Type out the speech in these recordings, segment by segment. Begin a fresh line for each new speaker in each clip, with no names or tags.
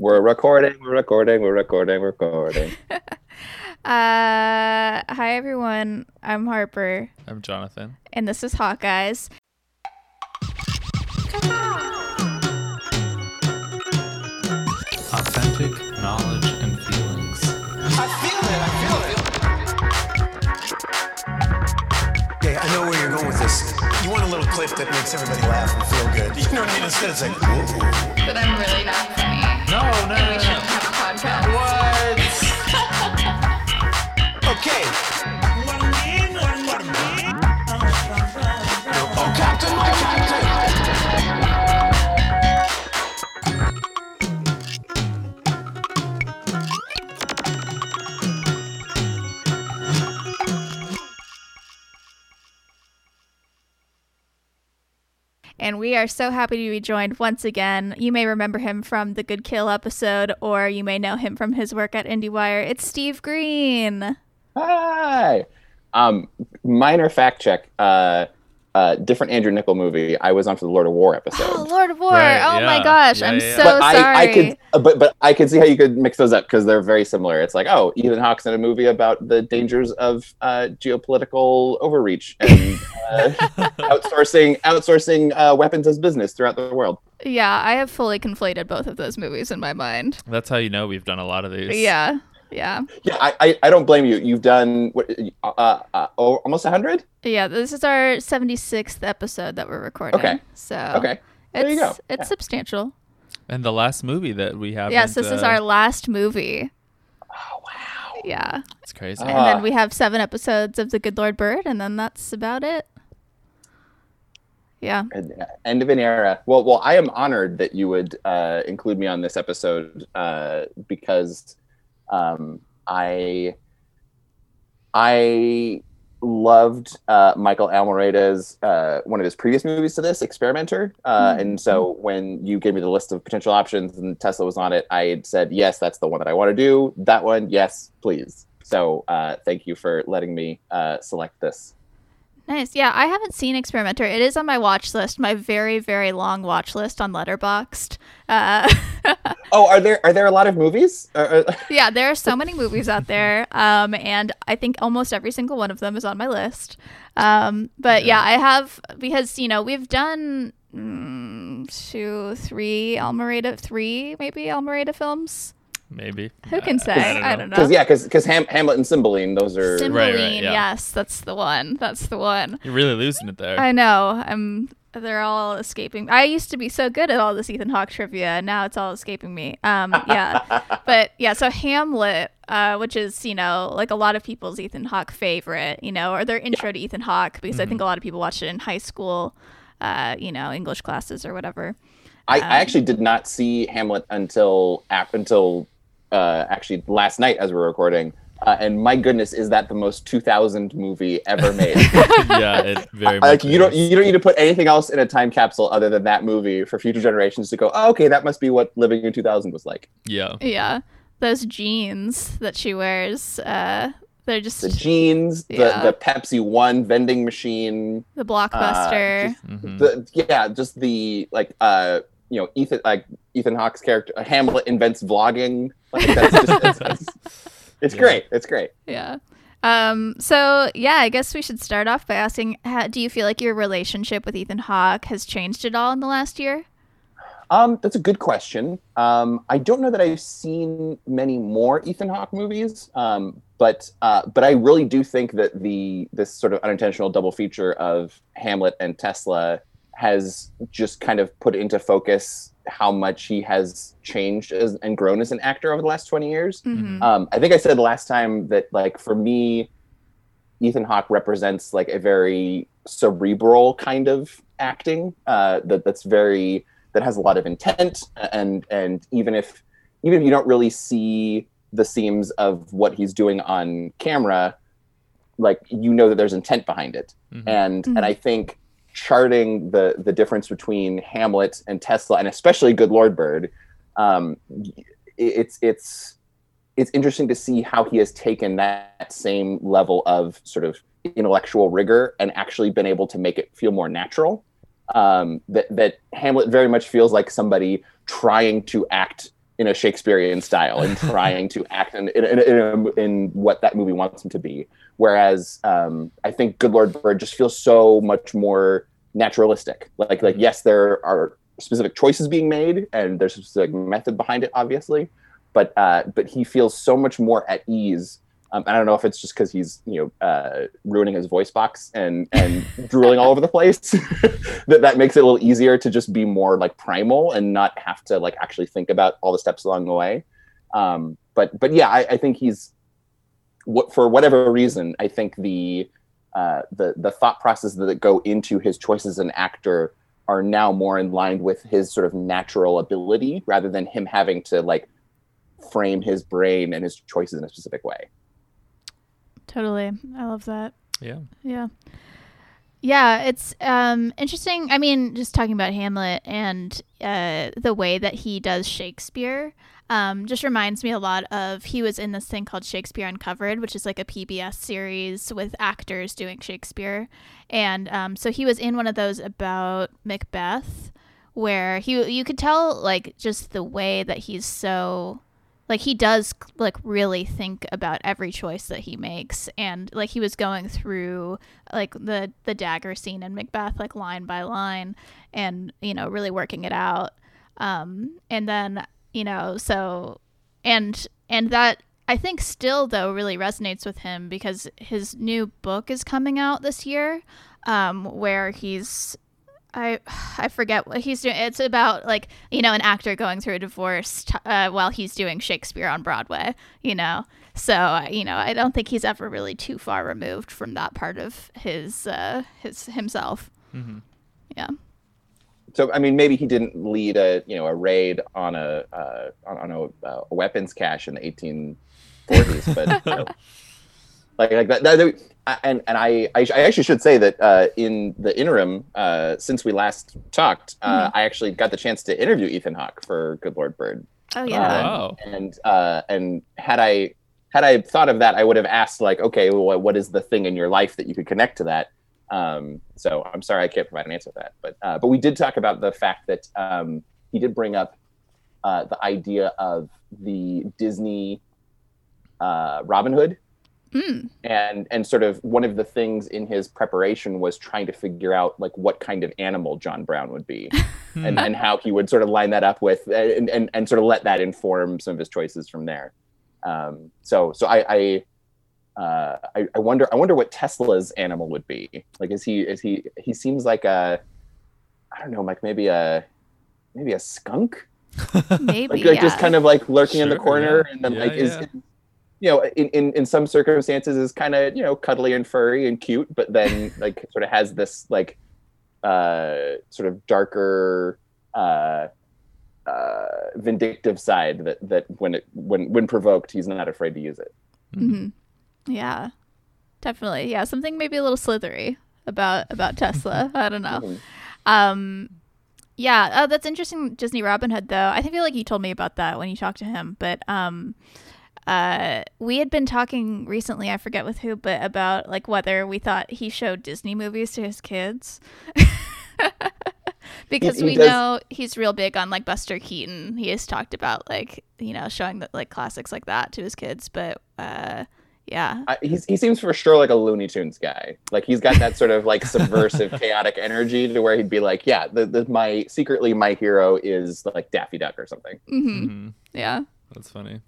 We're recording, we're recording, we're recording, we're recording.
Uh, hi everyone. I'm Harper,
I'm Jonathan.
and this is Hawkeyes.
Authentic knowledge and feelings.
I feel it. I feel it. Yeah, I know where you're going with this. You want a little clip that makes everybody laugh and feel good. You know what I mean? Instead, it's like, whoa.
But I'm really not funny.
No, no, no, no.
And we are so happy to be joined once again. You may remember him from the Good Kill episode, or you may know him from his work at IndieWire. It's Steve Green.
Hi. Um, minor fact check. Uh, uh, different Andrew Niccol movie. I was on for the Lord of War episode.
Oh, Lord of War.
Right,
oh my gosh.
Yeah,
I'm
yeah, yeah.
so
but I,
sorry.
I could, uh, but but I could see how you could mix those up because they're very similar. It's like, oh, Ethan Hawke's in a movie about the dangers of uh, geopolitical overreach and uh, outsourcing outsourcing uh, weapons as business throughout the world.
yeah, I have fully conflated both of those movies in my mind.
That's how you know we've done a lot of these.
Yeah. Yeah.
Yeah, I, I, I don't blame you. You've done what, uh, uh, oh, almost hundred.
Yeah. This is our 76th episode that we're recording.
Okay.
So
Okay,
it's,
there you go.
it's
Yeah.
substantial.
And the last movie that we have.
Yes, this is our last movie.
Oh wow.
Yeah.
It's crazy.
And
Ah.
then we have seven episodes of The Good Lord Bird, and then that's about it. Yeah.
End- End of an era. Well, well, I am honored that you would uh, include me on this episode uh, because um, I I loved uh, Michael Almereyda's uh, one of his previous movies to this, Experimenter, uh, and so when you gave me the list of potential options and Tesla was on it, I said yes, that's the one that I want to do. That one, yes, please. So uh, thank you for letting me uh, select this.
Nice. Yeah, I haven't seen Experimenter. It is on my watch list, my very, very long watch list on Letterboxd. Uh,
Oh, are there are there a lot of movies?
Yeah, there are so many movies out there, um, and I think almost every single one of them is on my list. Um, but yeah. I have because you know we've done mm, two, three Almereyda, three maybe Almereyda films.
Maybe.
Who can say?
I don't know.
I don't know.
Because yeah, because Ham- Hamlet and Cymbeline, those are
Cymbeline,
Right, right, yeah.
yes, that's the one. That's the one.
You're really losing it there.
I know. I'm. They're all escaping. I used to be so good at all this Ethan Hawke trivia, and now it's all escaping me. Um, yeah, but yeah. So Hamlet, uh, which is you know like a lot of people's Ethan Hawke favorite, you know, or their intro to Ethan Hawke, because I think a lot of people watched it in high school, uh, you know, English classes or whatever.
I, I actually did not see Hamlet until ap- until uh, actually last night as we we're recording. Uh, and my goodness, is that the most 2000 movie ever made?
yeah, it very much.
like you don't you don't need to put anything else in a time capsule other than that movie for future generations to go. Oh, okay, that must be what living in 2000 was like.
Yeah.
Yeah, those jeans that she wears, uh, they're just
The jeans, the,
Yeah.
the Pepsi One vending machine,
the blockbuster.
Mhm.
the yeah, just the like uh you know Ethan like Ethan Hawke's character uh, Hamlet invents vlogging. Like that's just it's, it's, it's
Yeah.
great. It's great.
Yeah. Um, so yeah, I guess we should start off by asking, how, do you feel like your relationship with Ethan Hawke has changed at all in the last year?
Um, that's a good question. Um, I don't know that I've seen many more Ethan Hawke movies, um, but uh, but I really do think that the this sort of unintentional double feature of Hamlet and Tesla has just kind of put into focus how much he has changed as, and grown as an actor over the last twenty years.
Mhm.
Um, I think I said last time that like for me, Ethan Hawke represents like a very cerebral kind of acting uh, that that's very that has a lot of intent and and even if even if you don't really see the seams of what he's doing on camera, like you know that there's intent behind it,
Mhm.
and
Mhm.
and I think charting the the difference between Hamlet and Tesla, and especially Good Lord Bird, um, it's it's it's interesting to see how he has taken that same level of sort of intellectual rigor and actually been able to make it feel more natural. Um, that that Hamlet very much feels like somebody trying to act in a Shakespearean style and trying to act in in, in, in, in what that movie wants him to be. Whereas um, I think Good Lord Bird just feels so much more naturalistic. Like like yes, there are specific choices being made and there's a specific method behind it, obviously, but uh, but he feels so much more at ease. Um, I don't know if it's just because he's you know uh, ruining his voice box and and drooling all over the place that that makes it a little easier to just be more like primal and not have to like actually think about all the steps along the way. Um, but but yeah, I, I think he's what for whatever reason. I think the uh, the the thought processes that go into his choices as an actor are now more in line with his sort of natural ability rather than him having to like frame his brain and his choices in a specific way.
Totally. I love that.
Yeah.
Yeah. Yeah, it's um, interesting. I mean, just talking about Hamlet and uh, the way that he does Shakespeare um, just reminds me a lot of he was in this thing called Shakespeare Uncovered, which is like a PBS series with actors doing Shakespeare. And um, so he was in one of those about Macbeth, where he you could tell like just the way that he's so like he does like really think about every choice that he makes and like he was going through like the the dagger scene in macbeth like line by line and you know really working it out. Um and then you know so and and that i think still though really resonates with him because his new book is coming out this year um where he's I I forget what he's doing. It's about like you know an actor going through a divorce t- uh, while he's doing Shakespeare on Broadway. You know, so you know I don't think he's ever really too far removed from that part of his uh, his himself.
Mm-hmm.
Yeah.
So I mean, maybe he didn't lead a you know a raid on a uh, on, on a, uh, a weapons cache in the 1840s, but you know, like like that. that and and I, I actually should say that uh, in the interim, uh, since we last talked, uh,
Mhm.
I actually got the chance to interview Ethan Hawke for Good Lord Bird.
Oh
Uh,
yeah.
Wow.
And uh, and had I had I thought of that, I would have asked like, okay, well, what is the thing in your life that you could connect to that? Um, so I'm sorry I can't provide an answer to that, but uh, but we did talk about the fact that um, he did bring up uh, the idea of the Disney uh, Robin Hood
Mm.
and and sort of one of the things in his preparation was trying to figure out like what kind of animal John Brown would be and, and how he would sort of line that up with and, and, and sort of let that inform some of his choices from there. Um, so so I I, uh, I I wonder I wonder what Tesla's animal would be. Like is he is he he seems like a I don't know like maybe a maybe a skunk
Maybe.
like, like
yeah.
just kind of like lurking in the corner
yeah.
and then
Yeah,
like is
yeah.
You know in, in in some circumstances is kind of you know cuddly and furry and cute but then like sort of has this like uh sort of darker uh uh vindictive side that that when it when when provoked he's not afraid to use it
hmm Yeah. Definitely. Yeah. Something maybe a little slithery about about Tesla. I don't know.
Mhm.
Um, yeah, oh, that's interesting. Disney Robin Hood, though. I feel like you told me about that when you talked to him. But um, uh, we had been talking recently. I forget with who, but about like whether we thought he showed Disney movies to his kids. because
he
we
does-
know he's real big on like Buster Keaton. He has talked about like you know showing the, like classics like that to his kids. But uh, yeah,
I, he's, he seems for sure like a Looney Tunes guy. Like he's got that sort of like subversive, chaotic energy to where he'd be like, yeah, the, the my secretly my hero is like Daffy Duck or something.
hmm
hmm
yeah.
That's funny.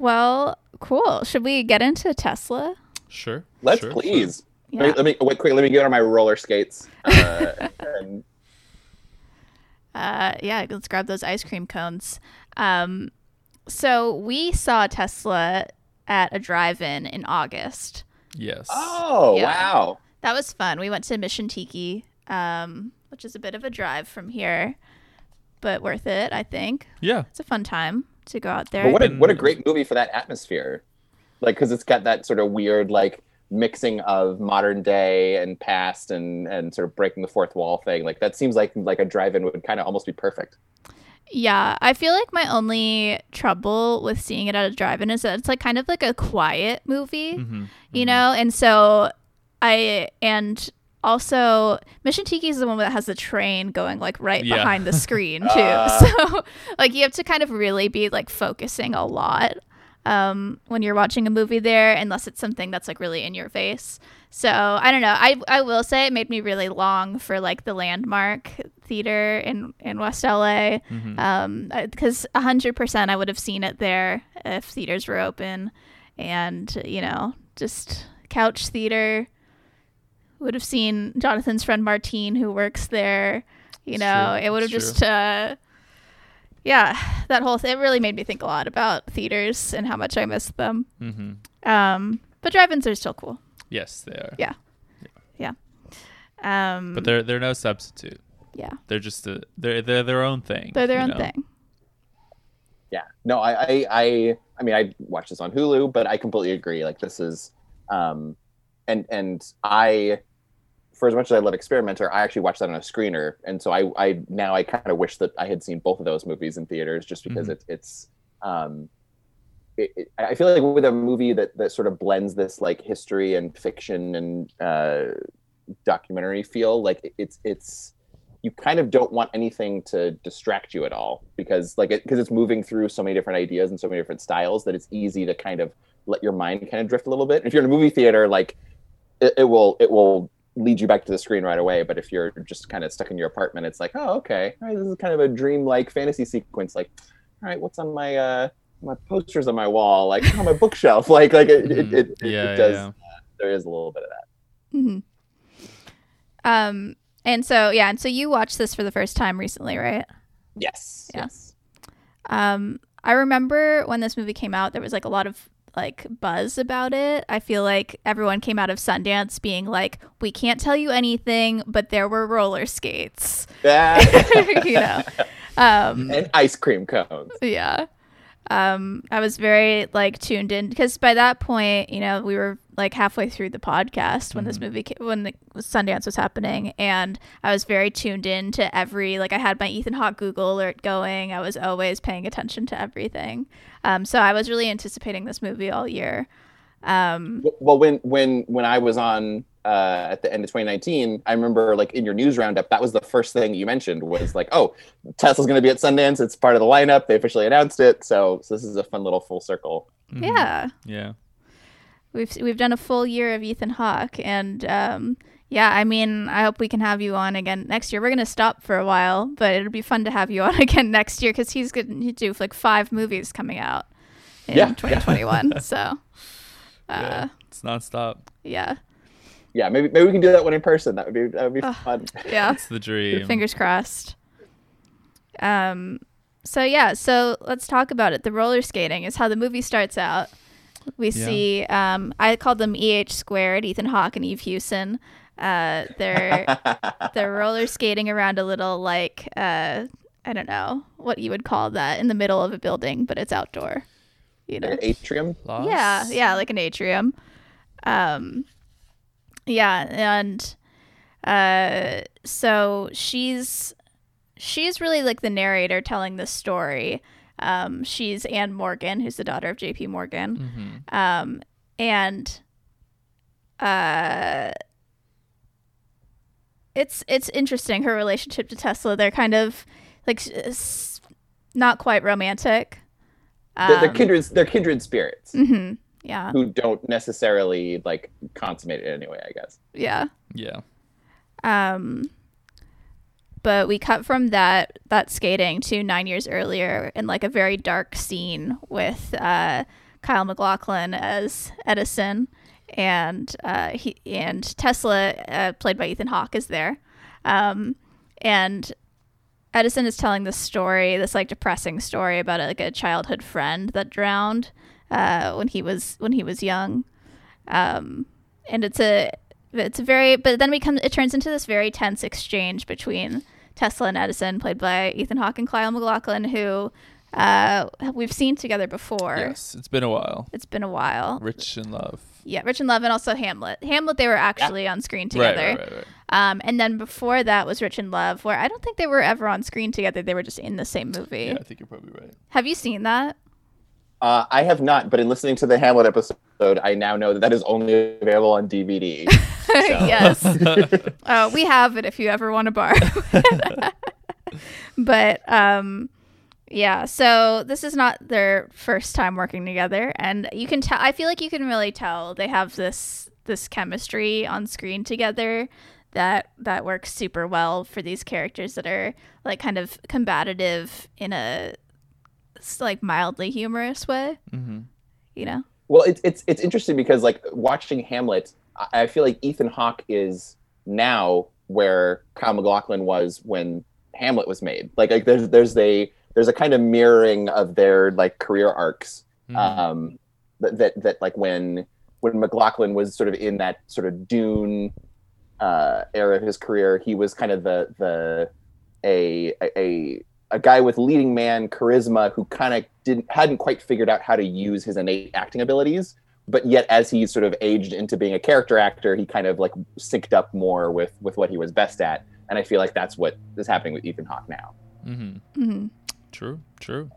Well, cool. Should we get into Tesla?
Sure.
Let's
sure,
please.
Yeah.
Let me, let me wait quick. Let me get on my roller skates. Uh, and
Uh, yeah, let's grab those ice cream cones. Um, so we saw Tesla at a drive-in in August.
Yes.
oh
Yeah.
wow!
That was fun. We went to Mission Tiki, um, which is a bit of a drive from here, but worth it, I think.
Yeah.
It's a fun time to go out there.
But what a what a great movie for that atmosphere, like because it's got that sort of weird like mixing of modern day and past and and sort of breaking the fourth wall thing. Like that seems like like a drive-in would kind of almost be perfect.
Yeah, I feel like my only trouble with seeing it at a drive-in is that it's like kind of like a quiet movie.
hmm
you know and so i and also Mission Tiki is the one that has the train going like right
Yeah.
behind the screen too.
Uh.
so like you have to kind of really be like focusing a lot um, when you're watching a movie there, unless it's something that's like really in your face. So I don't know. I I will say it made me really long for like the landmark theater in in West LA, um, because hundred percent I would have seen it there if theaters were open, and you know just couch theater. Would have seen Jonathan's friend Martine who works there. You
It's
know,
true.
it would have
It's
just uh, yeah, that whole thing it really made me think a lot about theaters and how much I miss them.
hmm
Um, but drive-ins are still cool.
Yes, they are.
Yeah. Yeah. Um,
But they're they're no substitute.
yeah,
They're just a they're they're their own thing.
they're their own
know?
thing.
yeah no I, I i i mean i watched this on hulu but i completely agree like this is um and and i for as much as i love experimenter i actually watched that on a screener and so i i now i kind of wish that i had seen both of those movies in theaters just because
Mhm.
it, it's um it, it, i feel like with a movie that that sort of blends this like history and fiction and uh documentary feel like it- it's it's you kind of don't want anything to distract you at all because like it because it's moving through so many different ideas and so many different styles that it's easy to kind of let your mind kind of drift a little bit if you're in a movie theater like it, it will it will lead you back to the screen right away but if you're just kind of stuck in your apartment it's like oh okay all right, this is kind of a dream-like fantasy sequence like all right what's on my uh my posters on my wall like on my bookshelf like like it, it, it, it,
yeah,
it does
yeah.
uh, there is a little bit of that
Mm-hmm. Um, and so yeah, and so you watched this for the first time recently, right?
yes
Yeah.
yes
Um, I remember when this movie came out, there was like a lot of like buzz about it. I feel like everyone came out of Sundance being like, "We can't tell you anything, but there were roller skates,"
yeah
you know. Um,
and ice cream cones
yeah. Um, I was very like tuned in because by that point, you know, we were like halfway through the podcast when this movie ca- when the Sundance was happening, and I was very tuned in to every like I had my Ethan Hawke Google alert going. I was always paying attention to everything. Um, so I was really anticipating this movie all year. Um,
well when when when i was on uh at the end of 2019 i remember like in your news roundup that was the first thing you mentioned was like oh tesla's going to be at sundance it's part of the lineup they officially announced it so, so this is a fun little full circle
Mhm.
yeah.
Yeah.
We've we've done a full year of Ethan Hawke, and um, yeah, I mean, I hope we can have you on again next year. We're gonna stop for a while, but it'll be fun to have you on again next year because he's going to do like five movies coming out in
Yeah.
2021. so, uh,
yeah. It's nonstop.
yeah,
yeah maybe maybe we can do that one in person that would be that would be
Ugh.
fun
yeah.
It's the dream.
Fingers crossed. Um, so yeah, so let's talk about it. The roller skating is how the movie starts out. We
Yeah.
see, um, I called them EH squared, Ethan Hawke and Eve Hewson. Uh, they're they're roller skating around a little like uh, I don't know what you would call that in the middle of a building, but it's outdoor. You know,
An atrium
Lost?
yeah, yeah, like an atrium. Um, yeah, and uh, so she's she's really like the narrator telling the story. Um, she's Anne Morgan, who's the daughter of J.P. Morgan,
Mhm.
um, and uh, it's it's interesting her relationship to Tesla. They're kind of like s- not quite romantic.
they're, they're
Um,
kindred they're kindred spirits
mhm, Yeah.
who don't necessarily like consummate it anyway i guess
Yeah.
Yeah.
Um, but we cut from that that skating to nine years earlier in like a very dark scene with uh, Kyle MacLachlan as Edison, and uh, he and Tesla, uh, played by Ethan Hawke, is there, um, and Edison is telling this story, this like depressing story about like a childhood friend that drowned uh, when he was when he was young, um, and it's a it's a very but then we come it turns into this very tense exchange between Tesla and Edison, played by Ethan Hawke and Kyle MacLachlan, who uh, we've seen together before.
Yes. It's been a while.
It's been a while.
Rich in love.
Yeah, Rich in Love and also Hamlet. Hamlet, they were actually on screen together.
right, right, right.
Um, and then before that was Rich in Love, where I don't think they were ever on screen together. They were just in the same movie.
Yeah, I think you're probably right.
Have you seen that?
Uh, i have not but in listening to the hamlet episode i now know that that is only available on dvd
yes. uh, we have it if you ever want to borrow. it. but um, yeah. So this is not their first time working together, and you can tell. I feel like you can really tell they have this this chemistry on screen together that that works super well for these characters that are like kind of combative in a s- like mildly humorous way.
Mhm.
You know.
Well, it's it's it's interesting because like watching Hamlet, I I feel like Ethan Hawke is now where Kyle MacLachlan was when Hamlet was made. Like like there's there's a there's a kind of mirroring of their like career arcs.
Mhm.
Um, that, that that like when when MacLachlan was sort of in that sort of Dune uh, era of his career, he was kind of the the a a a guy with leading man charisma who kind of didn't hadn't quite figured out how to use his innate acting abilities but yet as he sort of aged into being a character actor he kind of like synced up more with with what he was best at and i feel like that's what is happening with ethan hawke now
mm-hmm.
Mm-hmm.
True. True.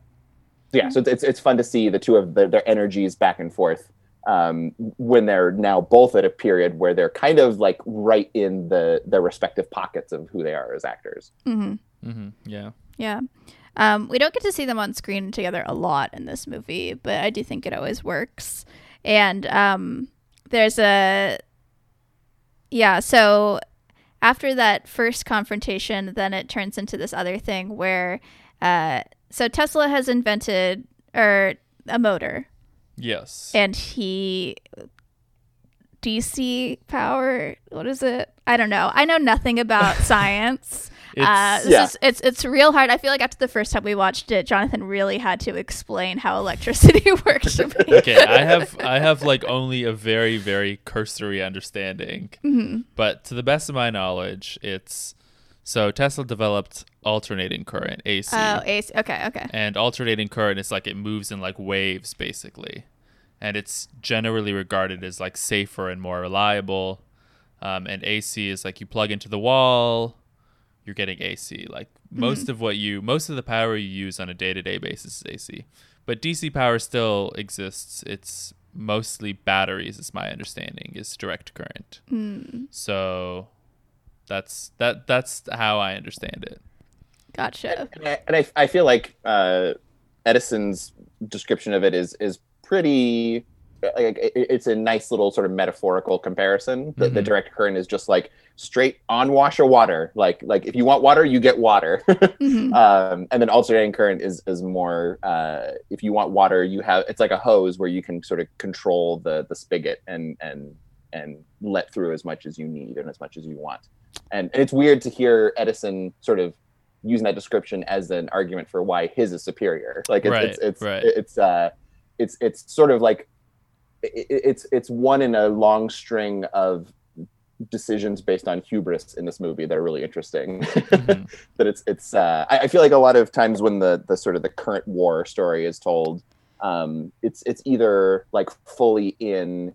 yeah so it's, it's it's fun to see the two of their, their energies back and forth um, when they're now both at a period where they're kind of like right in the their respective pockets of who they are as actors
hmm
hmm Yeah.
Yeah. Um, we don't get to see them on screen together a lot in this movie, but I do think it always works. And um, there's a. Yeah, so after that first confrontation, then it turns into this other thing where. Uh, so Tesla has invented or a motor,
Yes.
and he. DC power. What is it? I don't know. I know nothing about science. Uh,
It's-
this
Yeah.
is it's it's real hard. I feel like after the first time we watched it, Jonathan really had to explain how electricity works to me.
okay, I have I have like only a very very cursory understanding,
Mm-hmm.
but to the best of my knowledge, it's so Tesla developed alternating current AC,
Oh, AC. Okay, okay.
and alternating current is like it moves in like waves basically, and it's generally regarded as like safer and more reliable. Um, and AC is like you plug into the wall, you're getting AC. Like most of what you, most of the power you use on a day to day basis is AC. But DC power still exists. It's mostly batteries, is my understanding, is direct current. So that's that. That's how I understand it.
Gotcha.
and I, and I, I feel like uh, Edison's description of it is is pretty like it's a nice little sort of metaphorical comparison. The, the
Mhm.
direct current is just like straight onwash of water. Like like if you want water, you get water.
Mhm.
um, and then alternating current is is more uh, if you want water, you have it's like a hose where you can sort of control the the spigot and and and let through as much as you need and as much as you want. And, and it's weird to hear Edison sort of using that description as an argument for why his is superior. Like it's
Right,
it's it's,
right.
it's uh it's it's sort of like it, it's it's one in a long string of decisions based on hubris in this movie that are really interesting.
Mhm.
that it's it's uh, I, I feel like a lot of times when the the sort of the current war story is told, um, it's it's either like fully in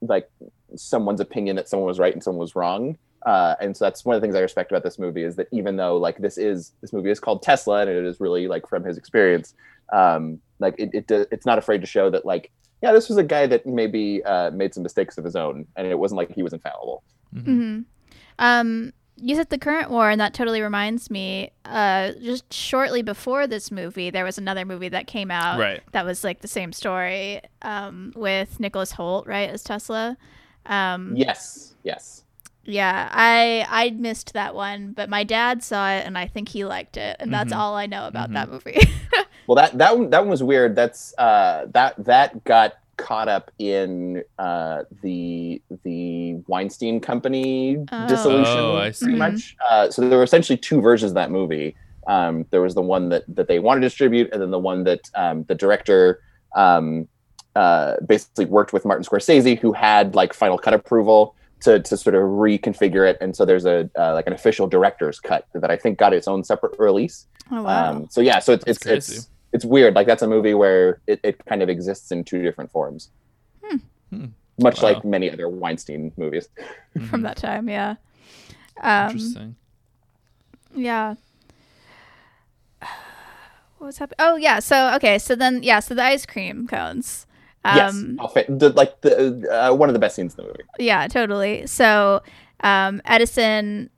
like someone's opinion that someone was right and someone was wrong. Uh, and so that's one of the things I respect about this movie is that even though like this is this movie is called Tesla and it is really like from his experience, um, like it, it it's not afraid to show that like yeah this was a guy that maybe uh, made some mistakes of his own and it wasn't like he was infallible.
Mhm.
hmm Um, you said the current war, and that totally reminds me. Uh, just shortly before this movie, there was another movie that came out
Right.
that was like the same story. Um, with Nicholas Hoult, right, as Tesla. Um,
Yes, yes.
Yeah, I I missed that one, but my dad saw it and I think he liked it, and that's
Mhm.
all I know about
Mhm.
that movie.
Well, that that one that one was weird. That's uh, that that got caught up in uh, the the Weinstein Company
Oh.
dissolution,
Oh, I see.
pretty much. Uh, so there were essentially two versions of that movie. Um, there was the one that that they wanted to distribute, and then the one that um, the director um, uh, basically worked with Martin Scorsese, who had like final cut approval. To, to sort of reconfigure it, and so there's a uh, like an official director's cut that I think got its own separate release.
oh wow.
Um, so yeah, so it's
That's
it's
crazy.
it's it's weird. Like that's a movie where it, it kind of exists in two different forms,
Hmm.
much
Wow.
like many other Weinstein movies.
From
Mhm.
that time, yeah. Um,
Interesting.
Yeah. What was happening? Oh yeah. So okay. So then yeah. So the ice cream cones.
Yes,
Um,
fa- the, like the uh, one of the best scenes in the movie.
Yeah, totally. So um, Edison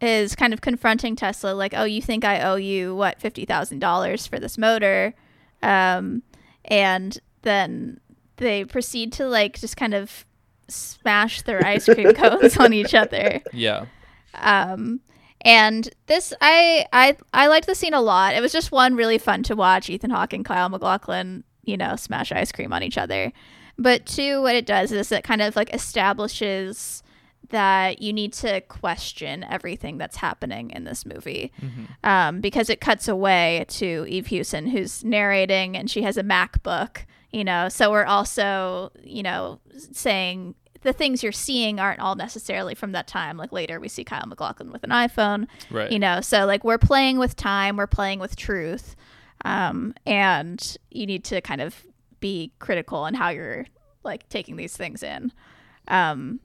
is kind of confronting Tesla, like, "Oh, you think I owe you what fifty thousand dollars for this motor?" Um, and then they proceed to like just kind of smash their ice cream cones on each other.
Yeah.
Um, and this, I, I, I liked the scene a lot. It was just one really fun to watch. Ethan Hawke and Kyle MacLachlan, you know, smash ice cream on each other. But two, what it does is it kind of like establishes that you need to question everything that's happening in this movie um, because it cuts away to Eve Hewson, who's narrating, and she has a MacBook. You know, so we're also, you know, saying the things you're seeing aren't all necessarily from that time. Like later, we see Kyle MacLachlan with an iPhone.
Right.
You know, so like we're playing with time, we're playing with truth, um, and you need to kind of be critical in how you're like taking these things in. Um,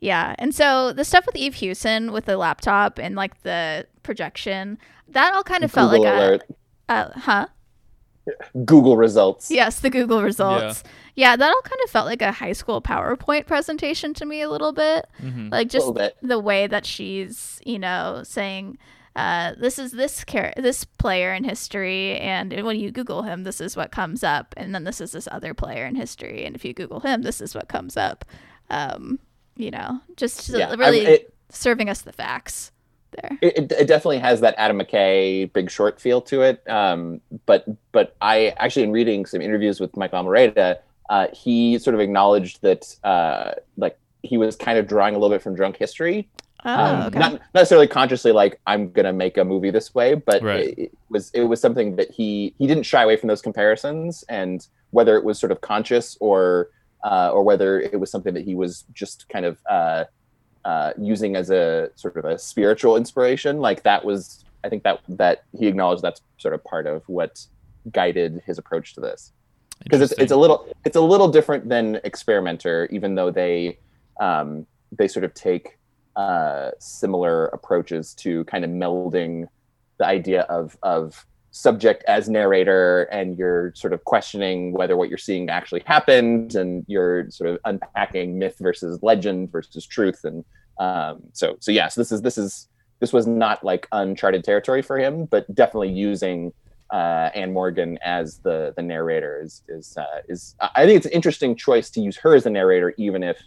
yeah, and so the stuff with Eve Hewson with the laptop and like the projection, that all kind of felt like
alert.
a, uh, huh?
Google results.
Yes, the Google results. Yeah. that all kind of felt like a high school PowerPoint presentation to me a little bit. Like just
bit.
the way that she's, you know, saying, uh, this is this this player in history, and when you Google him, this is what comes up, and then this is this other player in history, and if you Google him, this is what comes up. Um, you know, just
Yeah, I-
really
it-
serving us the facts there.
it, it, it definitely has that Adam McKay Big Short feel to it. Um, but but I actually in reading some interviews with Michael Almereyda, uh, he sort of acknowledged that uh, like he was kind of drawing a little bit from Drunk History.
Oh,
Um,
okay.
Not necessarily consciously like I'm gonna make a movie this way, but
Right.
it, it was it was something that he he didn't shy away from those comparisons, and whether it was sort of conscious or uh, or whether it was something that he was just kind of uh, uh, using as a sort of a spiritual inspiration, like that was I think that that he acknowledged that's sort of part of what guided his approach to this because it's, it's a little it's a little different than experimenter even though they um, they sort of take uh, similar approaches to kind of melding the idea of of subject as narrator and you're sort of questioning whether what you're seeing actually happened and you're sort of unpacking myth versus legend versus truth. And um, so so yes this is this is this was not like uncharted territory for him but definitely using uh, Anne Morgan as the the narrator is is uh, is I think it's an interesting choice to use her as the narrator, even if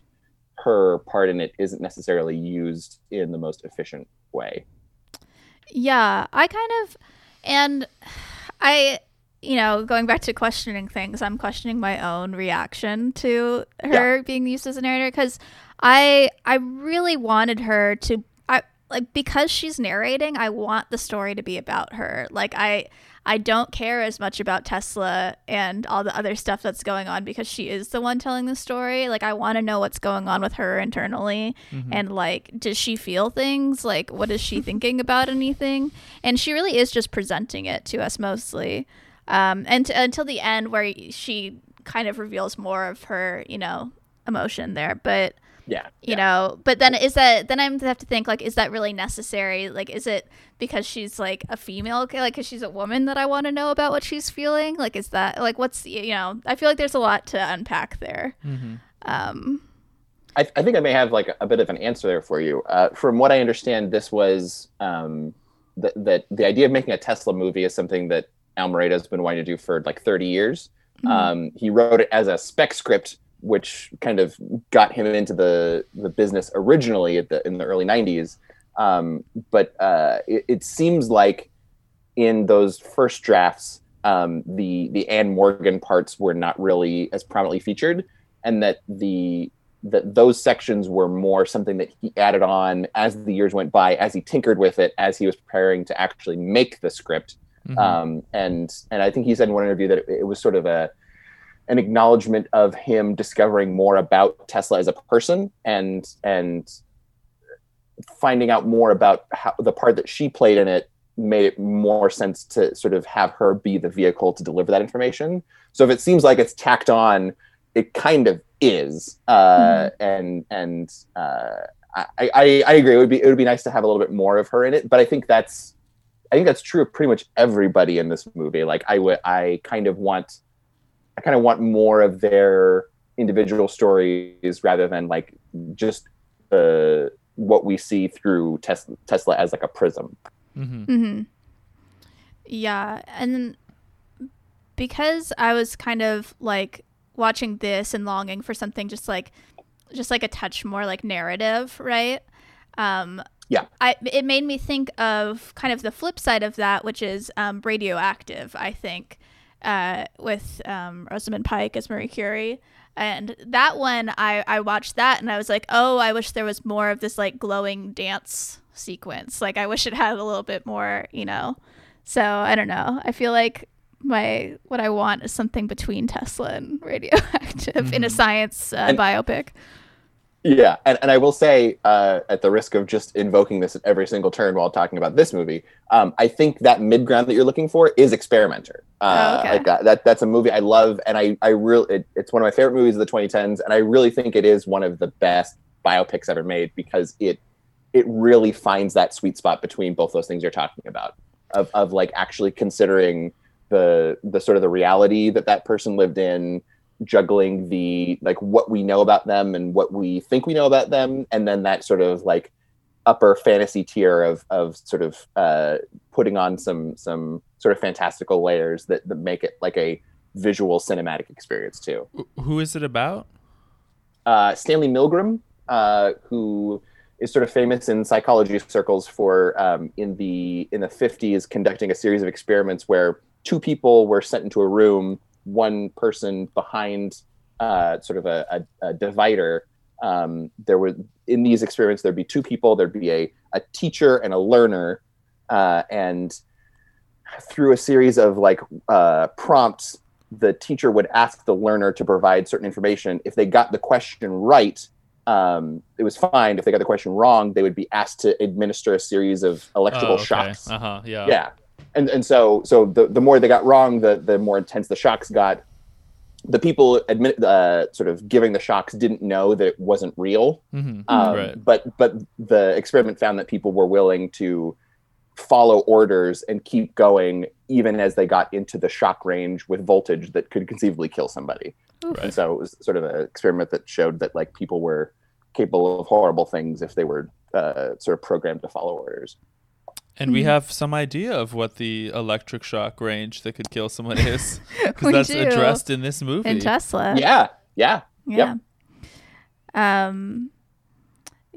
her part in it isn't necessarily used in the most efficient way.
Yeah, I kind of, and I, you know, going back to questioning things, I'm questioning my own reaction to her being used as a narrator because I, I really wanted her to, I like because she's narrating, I want the story to be about her. Like I, I don't care as much about Tesla and all the other stuff that's going on because she is the one telling the story. Like I want to know what's going on with her internally and like does she feel things? Like what is she thinking about anything? And she really is just presenting it to us mostly. Um and until the end where she kind of reveals more of her, you know, emotion there. But
Yeah,
you know but then is that then i have to think like is that really necessary? Like is it because she's like a female okay like because she's a woman that i want to know about what she's feeling? Like is that like what's you know i feel like there's a lot to unpack there. Um
I, I think I may have like a, bit of an answer there for you. Uh, from what I understand, this was um, that that the idea of making a Tesla movie is something that Almereyda has been wanting to do for like 30 years. Um, he wrote it as a spec script, which kind of got him into the the business originally at the in the early 90s. Um, but uh, it, it seems like in those first drafts, um, the the Anne Morgan parts were not really as prominently featured, and that the that those sections were more something that he added on as the years went by, as he tinkered with it, as he was preparing to actually make the script. Um, and and I think he said in one interview that it, it was sort of a an acknowledgement of him discovering more about Tesla as a person and and finding out more about how the part that she played in it made it more sense to sort of have her be the vehicle to deliver that information. So if it seems like it's tacked on, it kind of is. Uh, And and uh, I, I I agree. It would be it would be nice to have a little bit more of her in it. But I think that's I think that's true of pretty much everybody in this movie. Like I would I kind of want I kind of want more of their individual stories rather than like just uh, what we see through Tesla, Tesla as like a prism.
Mm-hmm.
hmm Yeah, and because I was kind of like watching this and longing for something just like just like a touch more like narrative, right? Um
Yeah.
I it made me think of kind of the flip side of that, which is um, radioactive, I think, uh, with um, Rosamund Pike as Marie Curie. And that one, I, I watched that and I was like, oh, I wish there was more of this like glowing dance sequence. Like, I wish it had a little bit more, you know. So I don't know. I feel like my what I want is something between Tesla and radioactive in a science uh,
And-
biopic.
Yeah, and, and I will say, uh, at the risk of just invoking this at every single turn while talking about this movie, um, I think that mid ground that you're looking for is Experimenter. Uh,
Oh, okay.
like that, that, that's a movie I love, and I, I really, it, it's one of my favorite movies of the 2010s, and I really think it is one of the best biopics ever made because it, it really finds that sweet spot between both those things you're talking about, of, of like actually considering the, the sort of the reality that that person lived in, juggling the like what we know about them and what we think we know about them and then that sort of like upper fantasy tier of of sort of uh putting on some some sort of fantastical layers that, that make it like a visual cinematic experience too
Who is it about?
uh stanley milgram uh who is sort of famous in psychology circles for um, in the in the 50s conducting a series of experiments where two people were sent into a room one person behind uh, sort of a, a, a divider um, there were in these experiments there'd be two people there'd be a, a teacher and a learner uh, and through a series of like uh, prompts the teacher would ask the learner to provide certain information. If they got the question right um, it was fine. If they got the question wrong they would be asked to administer a series of electrical shocks.
Uh huh. Yeah.
yeah and and so so the, the more they got wrong the the more intense the shocks got the people admit uh, sort of giving the shocks didn't know that it wasn't real
Mm-hmm.
um,
Right.
but but the experiment found that people were willing to follow orders and keep going even as they got into the shock range with voltage that could conceivably kill somebody
Oof.
and so it was sort of an experiment that showed that like people were capable of horrible things if they were uh, sort of programmed to follow orders
And we have some idea of what the electric shock range that could kill someone is, because that's
do.
addressed in this movie.
In Tesla.
yeah yeah
Yeah. Um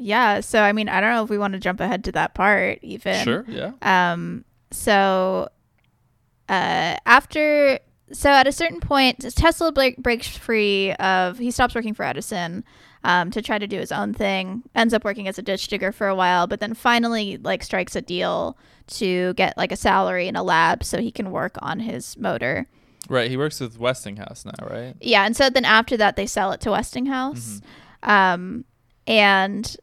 yeah, so I mean, I don't know if we want to jump ahead to that part even.
Sure. Yeah.
Um so uh after so at a certain point Tesla break, breaks free of he stops working for Edison um to try to do his own thing. Ends up working as a ditch digger for a while, but then finally like strikes a deal to get like a salary in a lab so he can work on his motor.
Right. He works with Westinghouse now, right?
Yeah, and so then after that they sell it to Westinghouse. Um and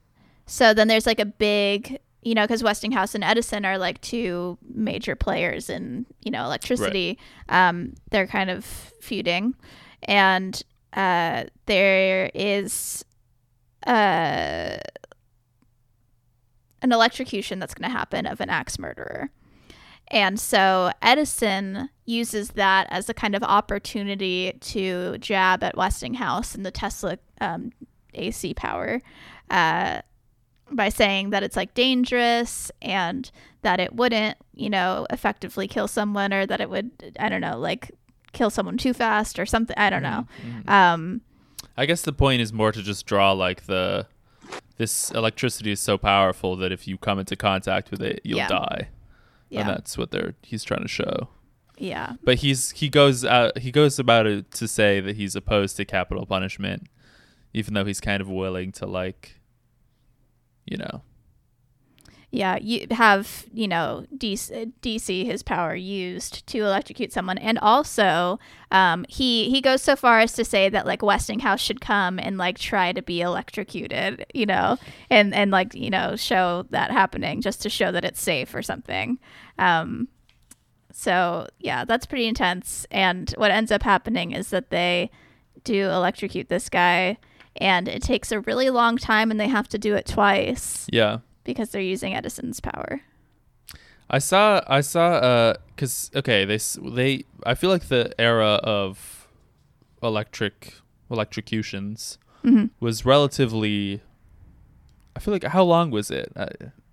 so then there's like a big you know because Westinghouse and Edison are like two major players in you know electricity. Um they're kind of feuding and uh there is uh an electrocution that's going to happen of an axe murderer. And so Edison uses that as a kind of opportunity to jab at Westinghouse and the Tesla um, AC power uh, by saying that it's like dangerous and that it wouldn't, you know, effectively kill someone or that it would, I don't know, like kill someone too fast or something. I don't know. Um,
I guess the point is more to just draw like the this electricity is so powerful that if you come into contact with it, you'll
Yeah.
die. And that's what they're he's trying to show.
Yeah.
But he's he goes out he goes about it to say that he's opposed to capital punishment, even though he's kind of willing to like, you know,
Yeah, you have you know DC, DC his power used to electrocute someone, and also um, he he goes so far as to say that like Westinghouse should come and like try to be electrocuted, you know, and and like you know show that happening just to show that it's safe or something. Um, so yeah, that's pretty intense. And what ends up happening is that they do electrocute this guy, and it takes a really long time, and they have to do it twice
yeah.
because they're using Edison's power.
I saw I saw uh cuz okay, they s- they I feel like the era of electric electrocutions
Mhm.
was relatively. I feel like how long was it? I,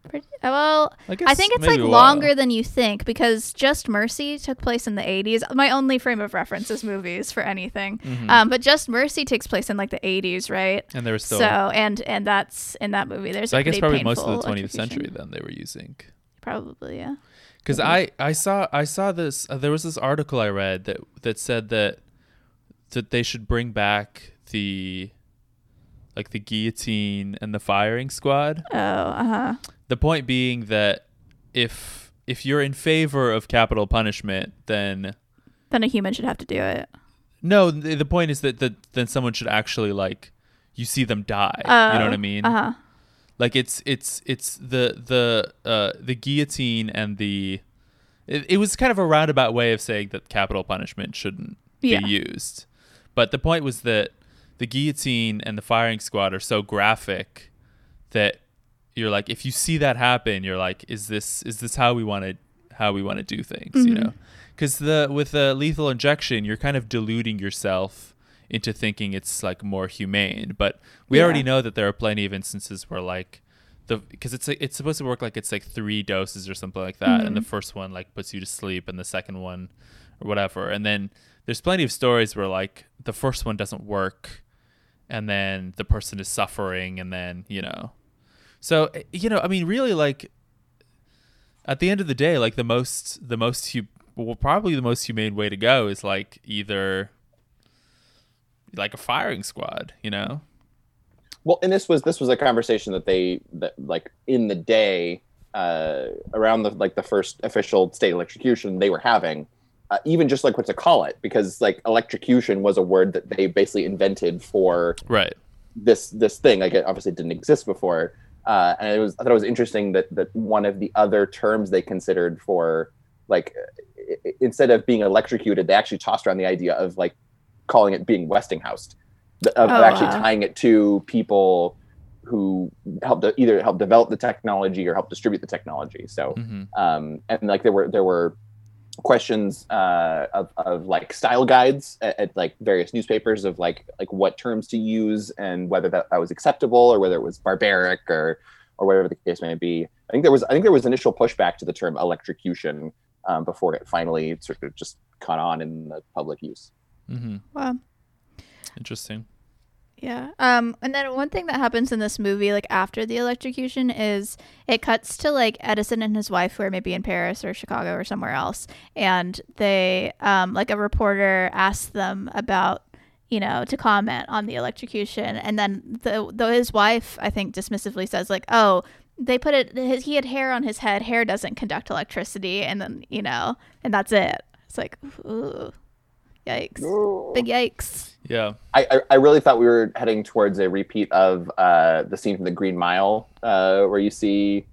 Pretty- Well,
I
I think it's like longer than you think because Just Mercy took place in the 80s. My only frame of reference is movies for anything.
Mm-hmm.
Um, but Just Mercy takes place in like the 80s, right?
and there was still.
so and and that's in that movie. There's
so
a
I guess probably most of the 20th century then they were using.
Probably, yeah.
Because I I saw I saw this uh, there was this article I read that that said that that they should bring back the like the guillotine and the firing squad.
Oh, uh huh.
The point being that if if you're in favor of capital punishment, then
Then a human should have to do it.
no, the, the point is that, that then someone should actually like you see them die. you know what I mean?
Uh huh.
like it's it's it's the the uh the guillotine and the it, it was kind of a roundabout way of saying that capital punishment shouldn't
Yeah.
be used but the point was that the guillotine and the firing squad are so graphic that you're like if you see that happen you're like is this is this how we want to how we want to do things you mm-hmm. know? Because the with the lethal injection you're kind of deluding yourself into thinking it's like more humane. But we
Yeah.
already know that there are plenty of instances where like the because it's it's supposed to work like it's like three doses or something like that and the mm-hmm. first one like puts you to sleep and the second one or whatever. And then there's plenty of stories where like the first one doesn't work and then the person is suffering and then you know so eh, you know i mean really like at the end of the day like the most the most hu- well, probably the most humane way to go is like either like a firing squad you know?
Well, and this was this was a conversation that they that like in the day uh, around the like the first official state electrocution they were having, uh, even just like what to call it because like electrocution was a word that they basically invented for
right.
this this thing. Like it obviously didn't exist before uh, and it was i thought it was interesting that that one of the other terms they considered for like i- i- instead of being electrocuted they actually tossed around the idea of like calling it being westinghoused of
Oh,
actually
wow.
tying it to people who helped to either help develop the technology or help distribute the technology. So
hmm
um, and like there were there were questions uh, of, of like style guides at, at like various newspapers of like like what terms to use and whether that, that was acceptable or whether it was barbaric or or whatever the case may be. I think there was I think there was initial pushback to the term electrocution um, before it finally sort of just caught on in the public use.
Mm-hmm.
Wow.
interesting
Yeah. Um, and then one thing that happens in this movie, like after the electrocution, is it cuts to like Edison and his wife, who are maybe in Paris or Chicago or somewhere else, and they, um, like a reporter asks them about, you know, to comment on the electrocution, and then the though his wife, I think, dismissively says like, oh. They put it. His, he had hair on his head. Hair doesn't conduct electricity, and then you know, and that's it. It's like, ooh, yikes, big yikes.
yeah
I, I, I really thought we were heading towards a repeat of uh, the scene from the Green Mile, uh, where you see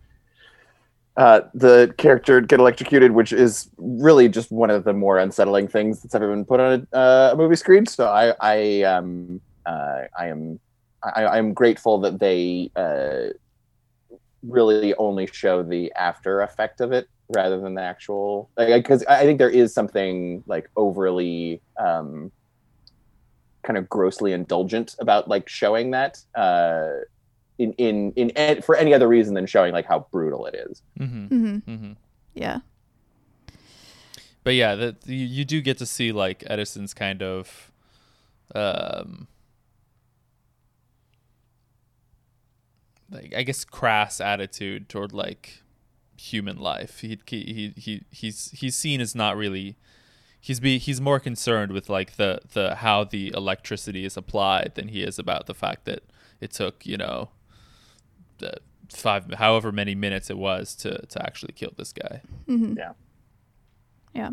uh, the character get electrocuted, which is really just one of the more unsettling things that's ever been put on a, uh, a movie screen. So I, I, um, uh, I am, I, I'm grateful that they uh, really only show the after effect of it rather than the actual, because I I think there is something like overly. Um, kind of grossly indulgent about like showing that uh in in in ed- for any other reason than showing like how brutal it is
Mm-hmm.
Mm-hmm.
Mm-hmm.
Yeah.
but yeah that you, you do get to see like edison's kind of um like i guess crass attitude toward like human life he he he, he he's he's seen as not really he's be he's more concerned with like the the how the electricity is applied than he is about the fact that it took you know the five however many minutes it was to to actually kill this guy
yeah
Yeah.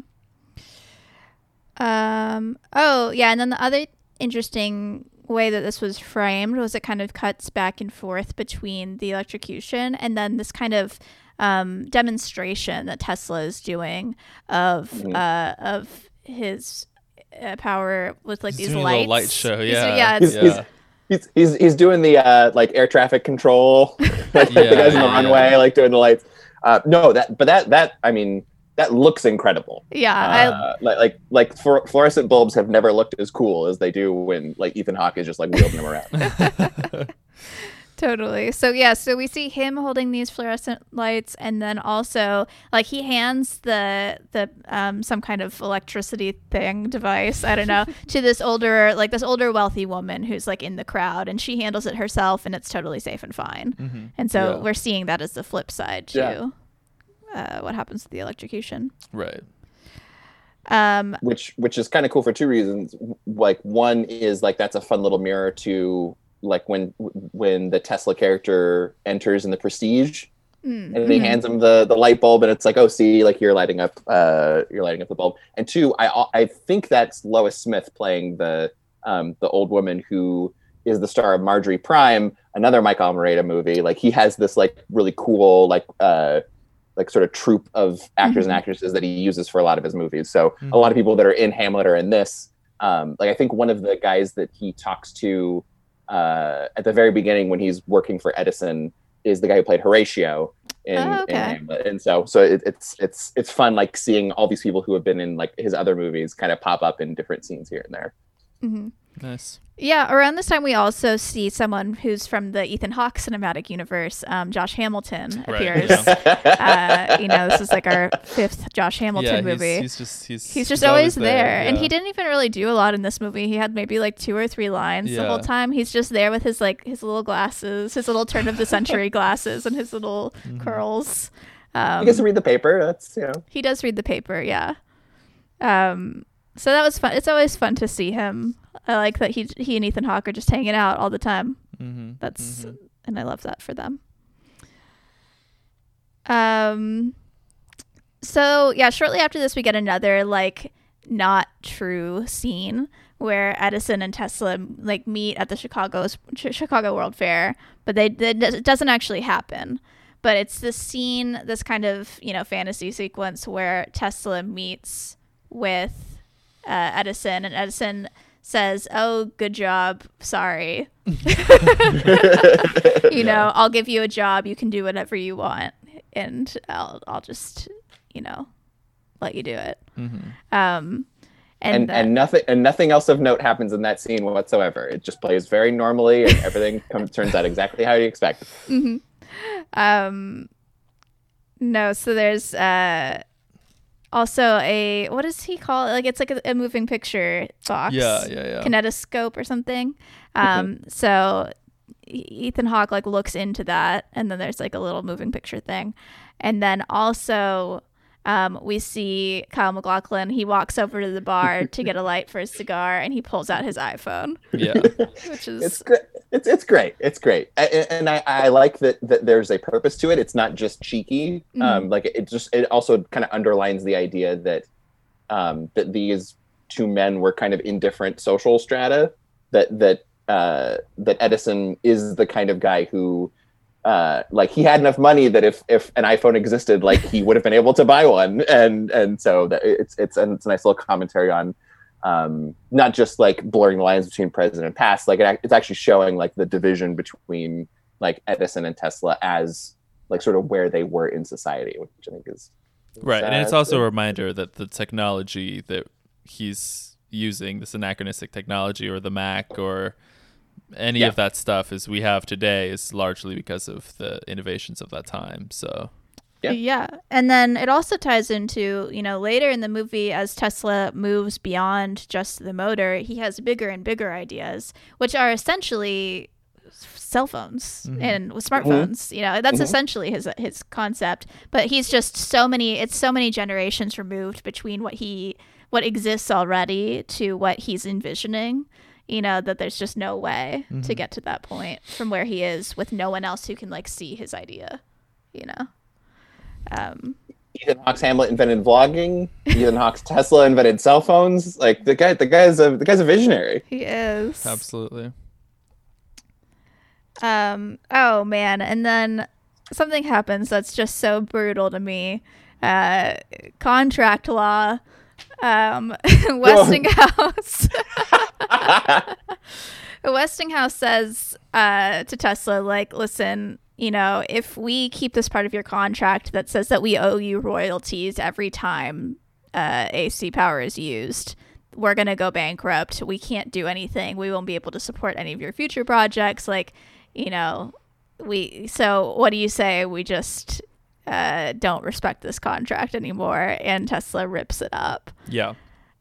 Um. Oh, yeah. And then the other interesting way that this was framed was it kind of cuts back and forth between the electrocution and then this kind of um, demonstration that Tesla is doing of
Mhm.
uh, of his uh, power with like
He's
these
doing
lights.
little light show,
He's-
yeah.
yeah.
he's,
Yeah.
he's, he's he's he's doing the uh like air traffic control like
Yeah,
the guys on the runway
yeah.
like doing the lights uh no that but that that i mean that looks incredible.
Yeah, I,
Uh, like like like fluor- fluorescent bulbs have never looked as cool as they do when like Ethan Hawke is just like wielding them around.
Totally. So yeah, so we see him holding these fluorescent lights, and then also like he hands the the um some kind of electricity thing device I don't know to this older like this older wealthy woman who's like in the crowd, and she handles it herself, and it's totally safe and fine. And so
Yeah.
we're seeing that as the flip side to
Yeah.
uh, what happens to the electrocution.
Right.
Um,
which which is kind of cool for two reasons. Like one is like that's a fun little mirror to like when when the Tesla character enters in the Prestige,
mm,
and he
mhm.
hands him the the light bulb, and it's like, oh, see, like you're lighting up, uh, you're lighting up the bulb. And two, I I think that's Lois Smith playing the um the old woman who is the star of Marjorie Prime, another Mike Almereyda movie. Like he has this like really cool like uh like sort of troupe of actors and actresses that he uses for a lot of his movies. So a lot of people that are in Hamlet are in this. Um, like I think one of the guys that he talks to uh, at the very beginning when he's working for Edison is the guy who played Horatio in,
Oh,
in
okay.
Hamlet. And so so it, it's it's it's fun like seeing all these people who have been in like his other movies kind of pop up in different scenes here and there.
mhm.
Nice.
Yeah, around this time we also see someone who's from the Ethan Hawke cinematic universe. Um, Josh Hamilton
Right,
appears.
yeah.
uh, you know, this is like our fifth Josh Hamilton
yeah,
movie.
He's,
He's,
he's just he's
just always, there, and
yeah.
he didn't even really do a lot in this movie. He had maybe like two or three lines the whole time. He's just there with his like his little glasses, his little turn of the century glasses, and his little
Mm-hmm.
curls.
you
Um,
get to read the paper. That's you know
he does read the paper, yeah. Um, so that was fun. It's always fun to see him. I like that he he and Ethan Hawke are just hanging out all the time.
Mm-hmm.
That's and I love that for them. Um so yeah, shortly after this we get another like not true scene where Edison and Tesla like meet at the Chicago Chicago World Fair, but they it doesn't actually happen. But it's this scene, this kind of you know fantasy sequence where Tesla meets with uh, Edison, and Edison says, "Oh, good job. Sorry. you know, I'll give you a job. You can do whatever you want, and I'll I'll just you know let you do it." Um, and
and
then-
and nothing and nothing else of note happens in that scene whatsoever. It just plays very normally, and everything comes, turns out exactly how you expect.
um no so there's uh also a what does he call it? Like it's like a, a moving picture box.
Yeah, yeah, yeah.
kinetoscope or something. Um so ethan hawke like looks into that and then there's like a little moving picture thing. And then also um, we see Kyle MacLachlan. He walks over to the bar to get a light for his cigar, and he pulls out his iPhone,
yeah.
which is
It's great. It's it's great. It's great, A- a- and I, I like that that there's a purpose to it. It's not just cheeky. Um, like it just it also kind of underlines the idea that um, that these two men were kind of in different social strata. That that uh, that Edison is the kind of guy who. Uh, like he had enough money that if if an iPhone existed, like he would have been able to buy one, and and so that it's it's and it's a nice little commentary on um, not just like blurring the lines between present and past. Like it, it's actually showing like the division between like Edison and Tesla as like sort of where they were in society, which I think is
Right, and it's also a reminder that the technology that he's using, this anachronistic technology or the Mac or any
Yeah.
of that stuff is we have today is largely because of the innovations of that time. So
Yeah.
Yeah. And then it also ties into, you know, later in the movie, as Tesla moves beyond just the motor, he has bigger and bigger ideas, which are essentially cell phones mm-hmm. and smartphones. Mm-hmm. You know, that's mm-hmm. essentially his his concept. But he's just so many it's so many generations removed between what he what exists already to what he's envisioning. You know, that there's just no way to get to that point from where he is with no one else who can like see his idea. You know? Um
Ethan Hawke's Hamlet invented vlogging. Ethan Hawke's Tesla invented cell phones. Like the guy, the guy's a the guy's a visionary.
He is.
absolutely.
Um. Oh man, and then something happens that's just so brutal to me. Uh, contract law. Um, Westinghouse. Westinghouse says uh, to Tesla, like, listen, you know, if we keep this part of your contract that says that we owe you royalties every time uh, AC power is used, we're going to go bankrupt. We can't do anything. We won't be able to support any of your future projects. Like, you know, we, so what do you say? We just uh, don't respect this contract anymore. And Tesla rips it up.
Yeah.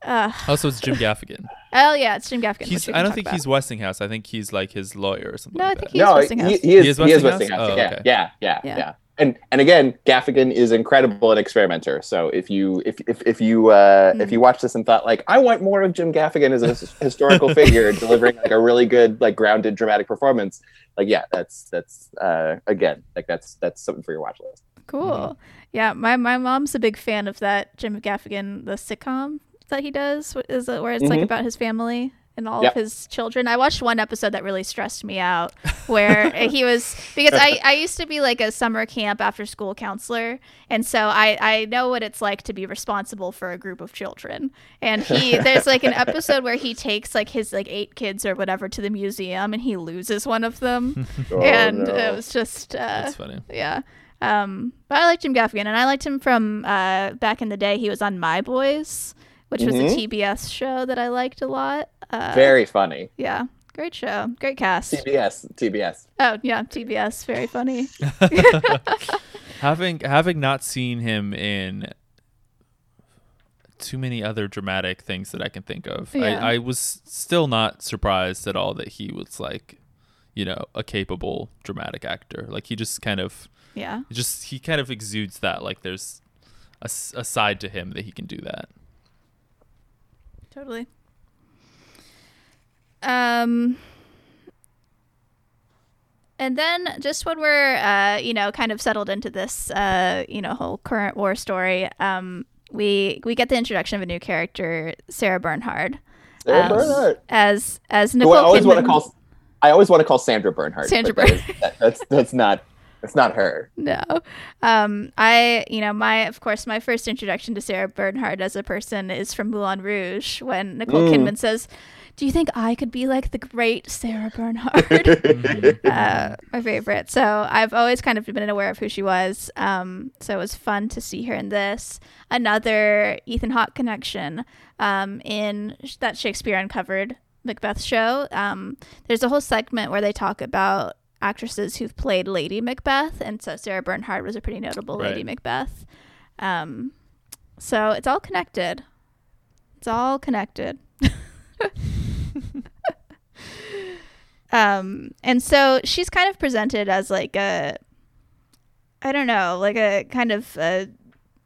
Uh,
Also, it's Jim Gaffigan.
oh, yeah, it's Jim Gaffigan.
He's. I don't think
about.
he's Westinghouse. I think he's like his lawyer or something.
No, I think
that.
He's
no,
Westinghouse.
he, he is.
He is
He is
Westinghouse?
Westinghouse.
Oh,
yeah,
okay.
yeah, yeah,
Yeah.
yeah, And and again, Gaffigan is incredible an experimenter. So if you if if, if you uh,
Hmm.
if you watch this and thought like I want more of Jim Gaffigan as a historical figure delivering like a really good like grounded dramatic performance, like yeah, that's that's uh, again like that's that's something for your watch list.
Cool.
Mm-hmm.
Yeah, my, my mom's a big fan of that Jim Gaffigan, the sitcom that he does, is it, where it's like
Mhm.
about his family and all
Yep.
of his children. I watched one episode that really stressed me out where he was because I, I used to be like a summer camp after school counselor and so I, I know what it's like to be responsible for a group of children. And he there's like an episode where he takes like his like eight kids or whatever to the museum and he loses one of them.
Oh,
and
no.
it was just uh
That's funny.
yeah. Um, but I liked Jim Gaffigan, and I liked him from uh, back in the day. He was on My Boys, which was a
Mhm.
TBS show that I liked a lot. Uh,
Very funny.
yeah, great show, great cast.
TBS, TBS.
Oh yeah, TBS, very funny.
having having not seen him in too many other dramatic things that I can think of,
Yeah.
I, I was still not surprised at all that he was like, you know, a capable dramatic actor. Like he just kind of
Yeah,
just he kind of exudes that like there's a side to him that he can do that.
totally. Um, and then just when we're, uh, you know, kind of settled into this, uh, you know, whole current war story, um, we we get the introduction of a new character, Sarah Bernhardt.
Sarah
Um,
Bernhardt.
as as
Who
Nicole
I always want to call. I always want to call Sandra Bernhard.
Sandra
but that is- that- that's that's not that's not her.
no, um, I you know my of course my first introduction to Sarah Bernhardt as a person is from Moulin Rouge when Nicole
Mm.
Kidman says, "Do you think I could be like the great Sarah Bernhardt?" uh, my favorite. So I've always kind of been aware of who she was. Um, so it was fun to see her in this. Another Ethan Hawke connection um, in that Shakespeare Uncovered Macbeth show. Um, there's a whole segment where they talk about actresses who've played Lady Macbeth, and so Sarah Bernhardt was a pretty notable Lady Macbeth. Um, so it's all connected. It's all connected. um, and so she's kind of presented as like a, I don't know, like a kind of a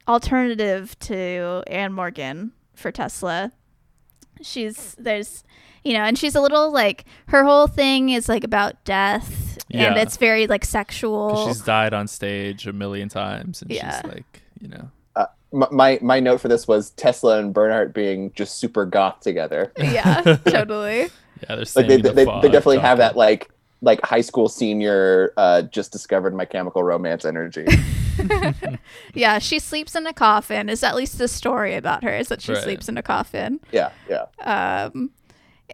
alternative to Anne Morgan for Tesla. She's there's you know, and she's a little like her whole thing is like about death and
Yeah.
it's very like
'Cause
sexual.
she's died on stage a million times, and
Yeah.
she's like, you know,
M- my my note for this was Tesla and Bernhardt being just super goth together.
yeah, totally.
yeah, they're
Like
saying
they,
the
they, they definitely have that like like high school senior uh, just discovered my chemical romance energy.
Yeah, she sleeps in a coffin. Is at least the story about her is that she
Right.
sleeps in a coffin.
yeah, yeah.
um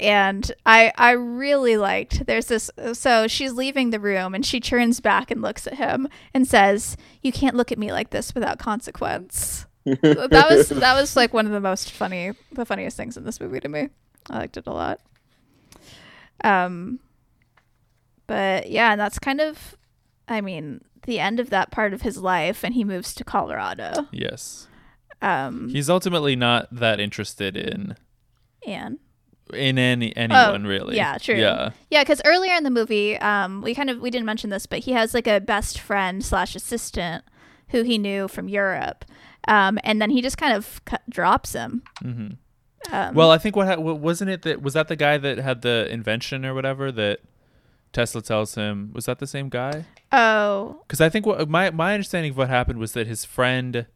and i i really liked there's this so she's leaving the room and she turns back and looks at him and says you can't look at me like this without consequence. That was that was like one of the most funny the funniest things in this movie to me. I liked it a lot. Um but yeah and that's kind of i mean the end of that part of his life and he moves to colorado.
Yes,
um
he's ultimately not that interested in
and
in any anyone really.
Oh, Yeah, true.
Yeah,
Yeah, because earlier in the movie, um, we kind of we didn't mention this, but he has like a best friend slash assistant who he knew from Europe, um, and then he just kind of cu- drops him.
hmm
Um,
Well, I think what ha- wasn't it that was that the guy that had the invention or whatever that Tesla tells him was that the same guy?
oh,
Because I think what my my understanding of what happened was that his friend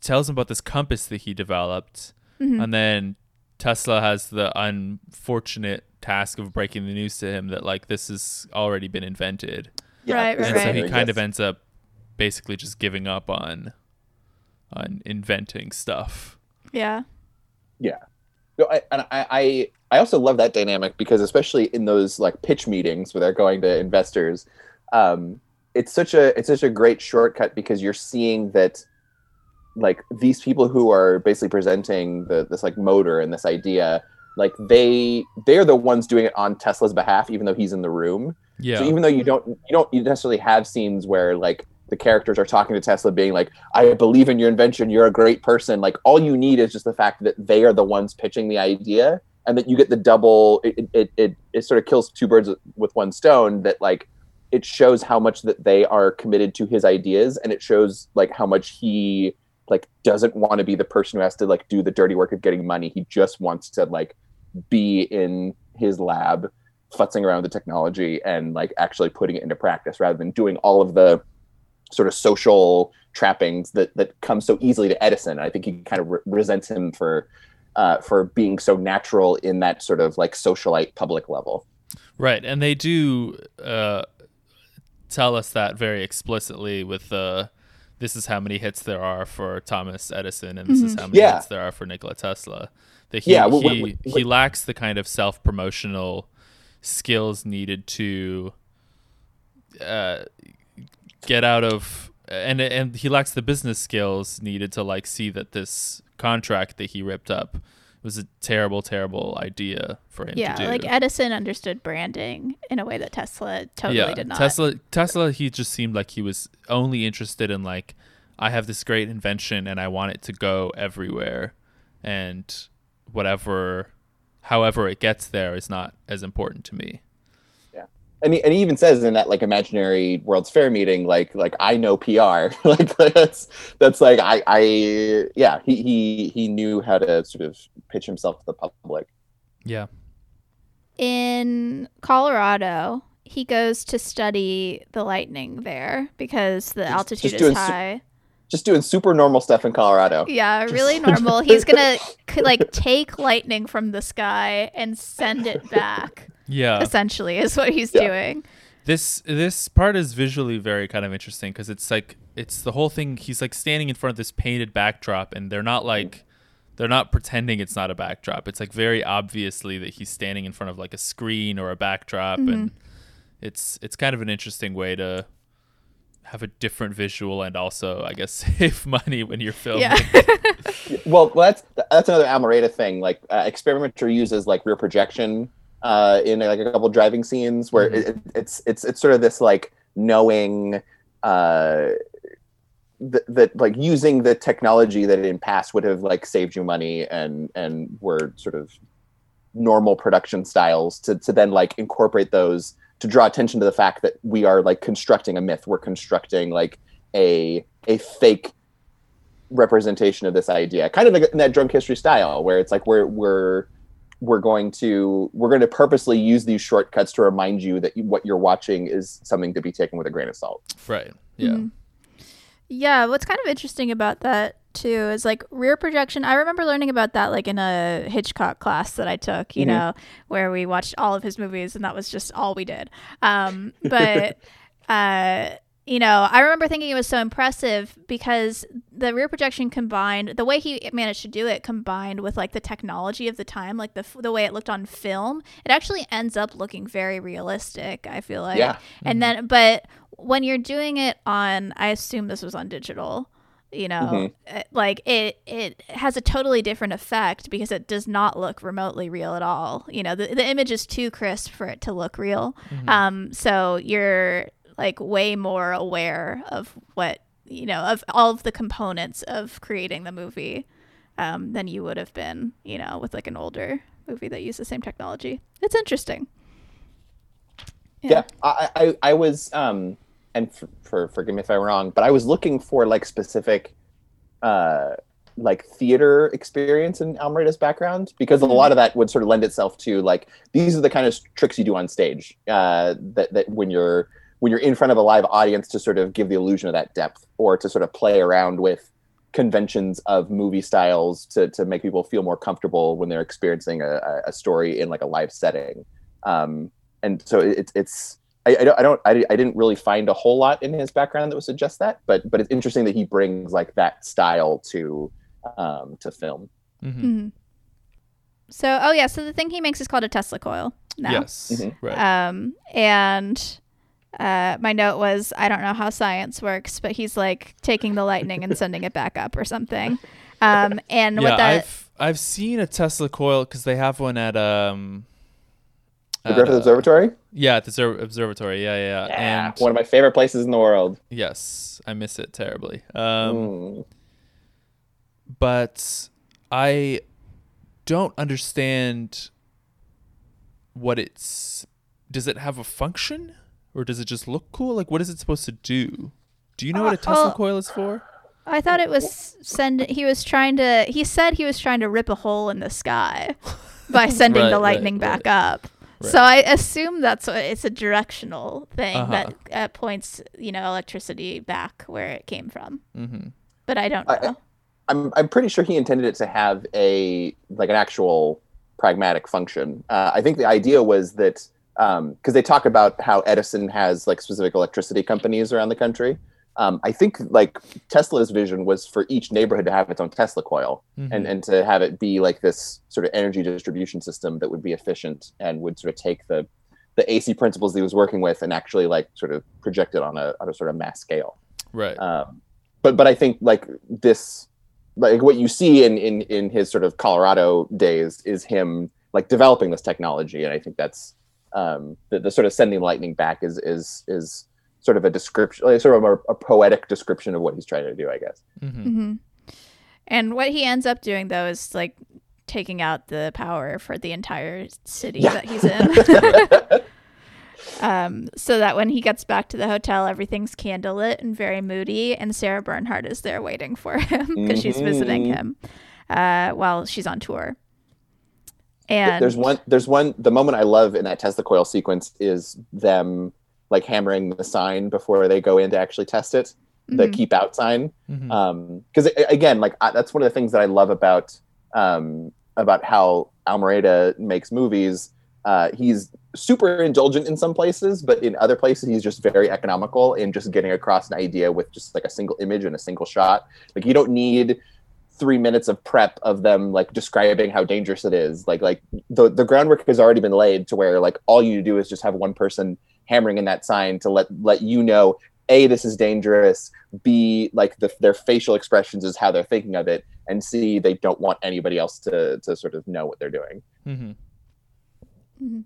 tells him about this compass that he developed,
Mm-hmm.
and then Tesla has the unfortunate task of breaking the news to him that like this has already been invented,
Right,
this
and
is
so
right.
he
yes.
kind of ends up basically just giving up on on inventing stuff.
yeah,
Yeah. No, I, and I, I I also love that dynamic because especially in those like pitch meetings where they're going to investors, um, it's such a it's such a great shortcut because you're seeing that like these people who are basically presenting the this like motor and this idea like they they're the ones doing it on Tesla's behalf even though he's in the room
Yeah.
so even though you don't you don't you necessarily have scenes where like the characters are talking to Tesla being like I believe in your invention you're a great person like all you need is just the fact that they are the ones pitching the idea and that you get the double it it it, it sort of kills two birds with one stone that like it shows how much that they are committed to his ideas and it shows like how much he like doesn't want to be the person who has to like do the dirty work of getting money he just wants to like be in his lab futzing around with the technology and like actually putting it into practice rather than doing all of the sort of social trappings that that come so easily to Edison. I think he kind of re- resents him for uh, for being so natural in that sort of like socialite public level.
Right, and they do uh, tell us that very explicitly with the this is how many hits there are for Thomas Edison and this is how many
Yeah.
hits there are for Nikola Tesla. That he
Yeah,
he,
wh-
he lacks the kind of self promotional skills needed to uh, get out of and and he lacks the business skills needed to like see that this contract that he ripped up was a terrible terrible idea for him
Yeah,
to do.
like Edison understood branding in a way that Tesla totally did not.
Tesla Tesla he just seemed like he was only interested in like I have this great invention and I want it to go everywhere and whatever however it gets there is not as important to me. Yeah.
And he, and he even says in that like imaginary World's Fair meeting, like like I know PR, like that's that's like I I yeah he he he knew how to sort of pitch himself to the public.
Yeah.
in Colorado, he goes to study the lightning there because the altitude
just
is
doing su-
high.
Just doing super normal stuff in Colorado.
Yeah, really normal. He's gonna like take lightning from the sky and send it back.
Yeah.
Essentially, is what he's
Yeah.
doing.
This this part is visually very kind of interesting because it's like it's the whole thing. He's like standing in front of this painted backdrop, and they're not like they're not pretending it's not a backdrop. It's like very obviously that he's standing in front of like a screen or a backdrop, and it's it's kind of an interesting way to have a different visual and also I guess save money when you're filming.
Yeah.
Well, that's that's another Almereyda thing. Like uh, experimenter uses like rear projection uh, in like a couple driving scenes where it, it- it's it's it's sort of this like knowing uh, that, that like using the technology that in past would have like saved you money and and were sort of normal production styles to to then like incorporate those to draw attention to the fact that we are like constructing a myth. We're constructing like a a fake representation of this idea kind of like in that drunk history style where it's like we're we're we're going to we're going to purposely use these shortcuts to remind you that you, what you're watching is something to be taken with a grain of salt
Right. Yeah.
Mhm. Yeah, what's kind of interesting about that too is like rear projection. I remember learning about that like in a Hitchcock class that I took, you
Mhm.
know, where we watched all of his movies and that was just all we did. Um, but uh, you know, I remember thinking it was so impressive because the rear projection combined the way he managed to do it combined with like the technology of the time, like the the way it looked on film, it actually ends up looking very realistic. I feel like,
Yeah.
and then but when you're doing it on, I assume this was on digital. You know, uh, like it it has a totally different effect because it does not look remotely real at all. You know, the the image is too crisp for it to look real. Um, so you're like way more aware of what you know of all of the components of creating the movie um, than you would have been, you know, with like an older movie that used the same technology. It's interesting.
yeah, I, I i was um and for, for forgive me if i'm wrong but i was looking for like specific uh like theater experience in Almereyda's background because a lot of that would sort of lend itself to like these are the kind of tricks you do on stage uh, that that when you're when you're in front of a live audience to sort of give the illusion of that depth or to sort of play around with conventions of movie styles to to make people feel more comfortable when they're experiencing a, a- a story in like a live setting. Um, and so it's it's I, I don't I don't I, I didn't really find a whole lot in his background that would suggest that, but but it's interesting that he brings like that style to um, to film.
Mhm.
Mhm. So, oh yeah, so the thing he makes is called a Tesla coil. Now.
Yes.
Mhm.
Right.
Um, and uh, my note was I don't know how science works, but he's like taking the lightning and sending it back up or something. Um, and
yeah,
what that
I've I've seen a Tesla coil because they have one at um.
The
at,
Griffith
uh,
Observatory.
Yeah, at the obser- observatory. Yeah, yeah, yeah. And
one of my favorite places in the world.
yes, I miss it terribly. Um,
Mm.
but I don't understand what it's. Does it have a function, or does it just look cool? Like, what is it supposed to do? Do you know what a Tesla
well-
coil is for?
I thought it was send. He was trying to. He said he was trying to rip a hole in the sky by sending
Right,
the
right,
lightning back
right.
up. So I assume that's what it's a directional thing
Uh-huh.
that uh, points, you know, electricity back where it came from.
Mm-hmm.
But I don't
I-
know.
I'm I'm pretty sure he intended it to have a like an actual pragmatic function. Uh, I think the idea was that because they talk about how Edison has like specific electricity companies around the country. Um, I think like Tesla's vision was for each neighborhood to have its own Tesla coil
Mm-hmm.
and and to have it be like this sort of energy distribution system that would be efficient and would sort of take the the AC principles that he was working with and actually like sort of project it on a on a sort of mass scale
right.
um, but but I think like this, like what you see in in in his sort of Colorado days is him like developing this technology, and I think that's um, the, the sort of sending lightning back is is is sort of a description, like sort of a, a poetic description of what he's trying to do, I guess.
mm-hmm.
hmm And what he ends up doing though is like taking out the power for the entire city
Yeah.
that he's in. um, so that when he gets back to the hotel, everything's candlelit and very moody, and Sarah Bernhardt is there waiting for him because she's visiting
Mhm.
him uh, while she's on tour. And
there's one there's one the moment I love in that Tesla coil sequence is them like hammering the sign before they go in to actually test it, the
Mhm.
keep out sign.
Mm-hmm.
um because again like I, that's one of the things that i love about um about how Almereyda makes movies uh he's super indulgent in some places but in other places he's just very economical in just getting across an idea with just like a single image and a single shot like you don't need three minutes of prep of them like describing how dangerous it is like like the the groundwork has already been laid to where like all you do is just have one person hammering in that sign to let let you know a this is dangerous b like the, their facial expressions is how they're thinking of it and c they don't want anybody else to to sort of know what they're doing
Mm-hmm.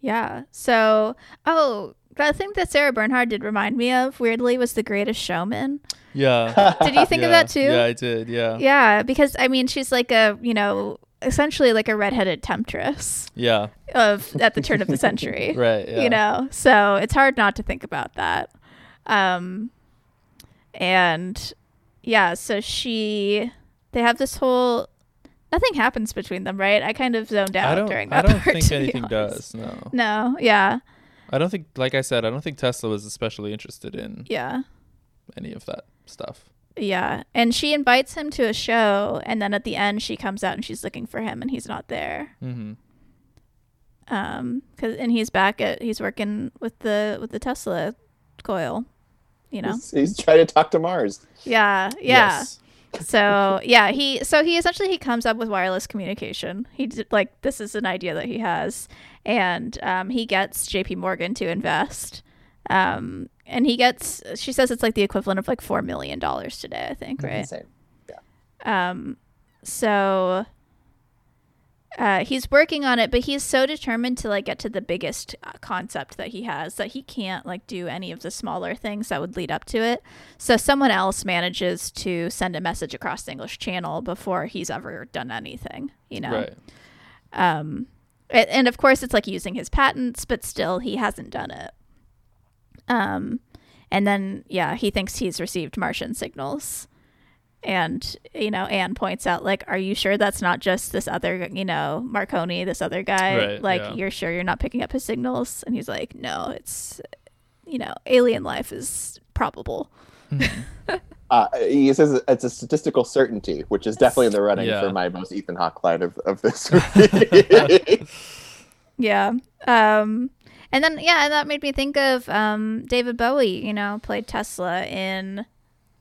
Yeah. So, oh, the thing that Sarah Bernhardt did remind me of weirdly was The Greatest Showman.
Yeah.
Did you think of that too?
Yeah, I did. Yeah.
Yeah, because I mean, she's like a you know essentially like a redheaded temptress
Yeah.
of at the turn of the century.
Right. Yeah.
You know, so it's hard not to think about that. Um, and yeah, so she they have this whole nothing happens between them, right? I kind of zoned out during
I don't
part,
think anything does. No.
No, yeah,
I don't think. Like I said, I don't think Tesla was especially interested in
yeah.
any of that stuff.
Yeah, and she invites him to a show, and then at the end, she comes out and she's looking for him, and he's not there.
Mm-hmm.
Um, cause and he's back at he's working with the with the Tesla coil, you know.
he's, he's trying to talk to mars
Yeah, yeah.
Yes.
So yeah, he so he essentially he comes up with wireless communication. He did, like this is an idea that he has, and um, he gets J.P. Morgan to invest. Um, and he gets she says it's like the equivalent of like four million dollars today, I think, right?
Insane.
Um, so uh, he's working on it, but he's so determined to like get to the biggest uh, concept that he has that he can't like do any of the smaller things that would lead up to it. So someone else manages to send a message across the English Channel before he's ever done anything. You know.
Right.
Um, and of course, it's like using his patents, but still, he hasn't done it. Um, and then yeah, he thinks he's received Martian signals, and you know, Anne points out like, "Are you sure that's not just this other, you know, Marconi, this other guy?
Right,
like,
yeah.
you're sure you're not picking up his signals?" And he's like, "No, it's, you know, alien life is probable."
uh, he says it's a statistical certainty which is definitely in the running
Yeah.
for my most ethan hawke line of, of this
Yeah. Um and then yeah, and that made me think of um David Bowie, you know, played Tesla in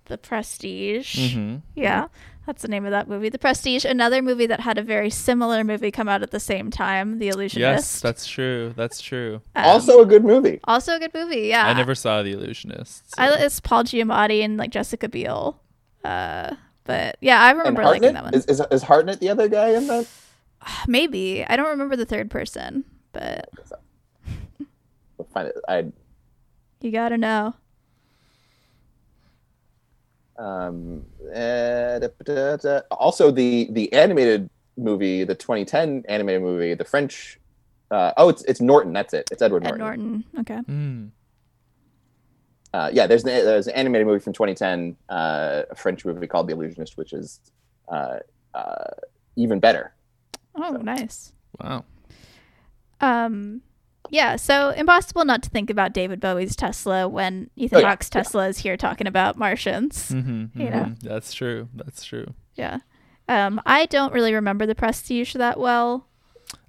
The Prestige.
Mm-hmm.
Yeah. That's the name of that movie. The Prestige, another movie that had a very similar movie come out at the same time, The Illusionist.
Yes, that's true. That's true.
Um,
also a good movie.
also a good movie. Yeah,
I never saw The Illusionist. so-
I, it's Paul Giamatti and like Jessica Biel. Uh, but yeah, I remember liking that one.
is, is is Hartnett the other guy in that?
Maybe I don't remember the third person, but
We'll find it. I
you gotta know.
Um eh, da- da- da- also the the animated movie, the 2010 animated movie, the French. Uh, oh, it's it's Norton. That's it. It's Edward
Ed
Norton.
Norton. Okay.
Mm.
Uh, yeah, there's an, there's an animated movie from 2010, uh, a French movie called The Illusionist, which is uh, uh, even better.
Oh, nice.
Wow.
Um, yeah. So impossible not to think about David Bowie's Tesla when Ethan
Oh, yeah,
Hawke's Tesla is here talking about Martians.
Mm-hmm,
You know.
That's true. That's true.
Yeah. Um, I don't really remember the Prestige that well.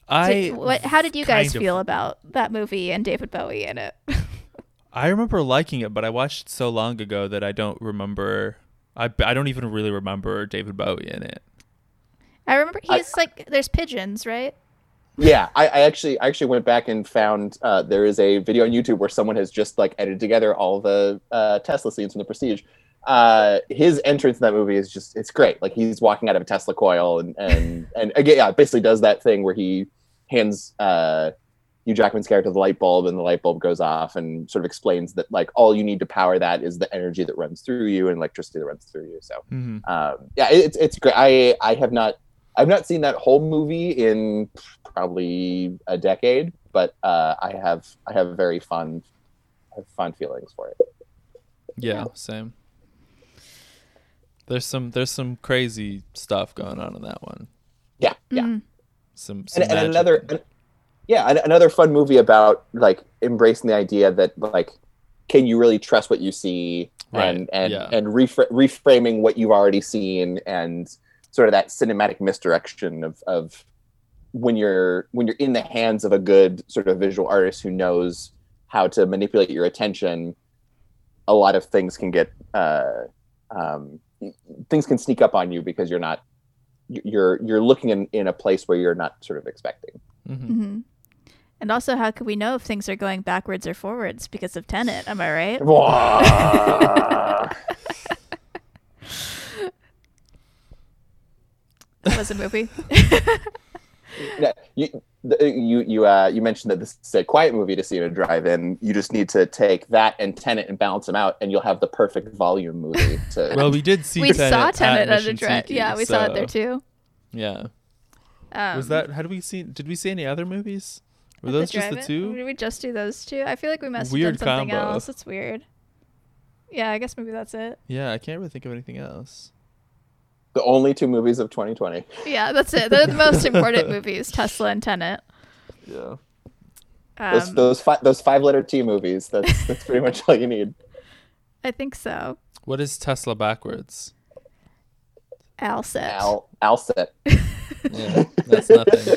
I
Did- what? How did you guys
of-
feel about that movie and David Bowie in it?
I remember liking it, but I watched it so long ago that I don't remember. I, I don't even really remember David Bowie in it.
I remember
I-
he's like there's pigeons, right?
Yeah, I, I actually I actually went back and found uh, there is a video on YouTube where someone has just like edited together all the uh, Tesla scenes from the Prestige. Uh, his entrance in that movie is just it's great. Like he's walking out of a Tesla coil and and and again, yeah, basically does that thing where he hands uh, Hugh Jackman's character the light bulb and the light bulb goes off and sort of explains that like all you need to power that is the energy that runs through you and electricity that runs through you. So
Mm-hmm.
um, yeah, it- it's it's great. I I have not I've not seen that whole movie in probably a decade, but uh, I have I have very fond I have fond feelings for it.
Yeah, same. There's some there's some crazy stuff going on in that one.
Yeah, yeah.
Mm.
Some, some
and, and another an- yeah an- another fun movie about like embracing the idea that like can you really trust what you see
Right,
and and
yeah.
and refra- reframing what you've already seen and sort of that cinematic misdirection of of when you're when you're in the hands of a good sort of visual artist who knows how to manipulate your attention a lot of things can get uh um things can sneak up on you because you're not you're you're looking in, in a place where you're not sort of expecting
Mhm.
hmm And also, how could we know if things are going backwards or forwards because of Tenet? Am I right? was a movie.
Yeah, you the- you you uh you mentioned that this is a quiet movie to see in a drive-in. You just need to take that and Tenet and balance them out, and you'll have the perfect volume movie. To
Well, we did see
we
Tenet
saw Tenet
at
at a drive.
Tiki,
Yeah, we saw it there too.
Yeah.
Um,
Was that? How did we see? Did we see any other movies? Were
at the
those just the two?
Did we just do those two? I feel like we must
Weird
have done something
combo.
else. It's weird. Yeah, I guess maybe that's it.
Yeah, I can't really think of anything else.
The only two movies of 2020.
Yeah, that's it. They're the most important movies, Tesla and Tenet.
Yeah.
Those
Um,
those five those five-letter T movies. That's that's pretty much all you need.
I think so.
What is Tesla backwards?
Alset.
Al Alset.
Yeah, that's nothing.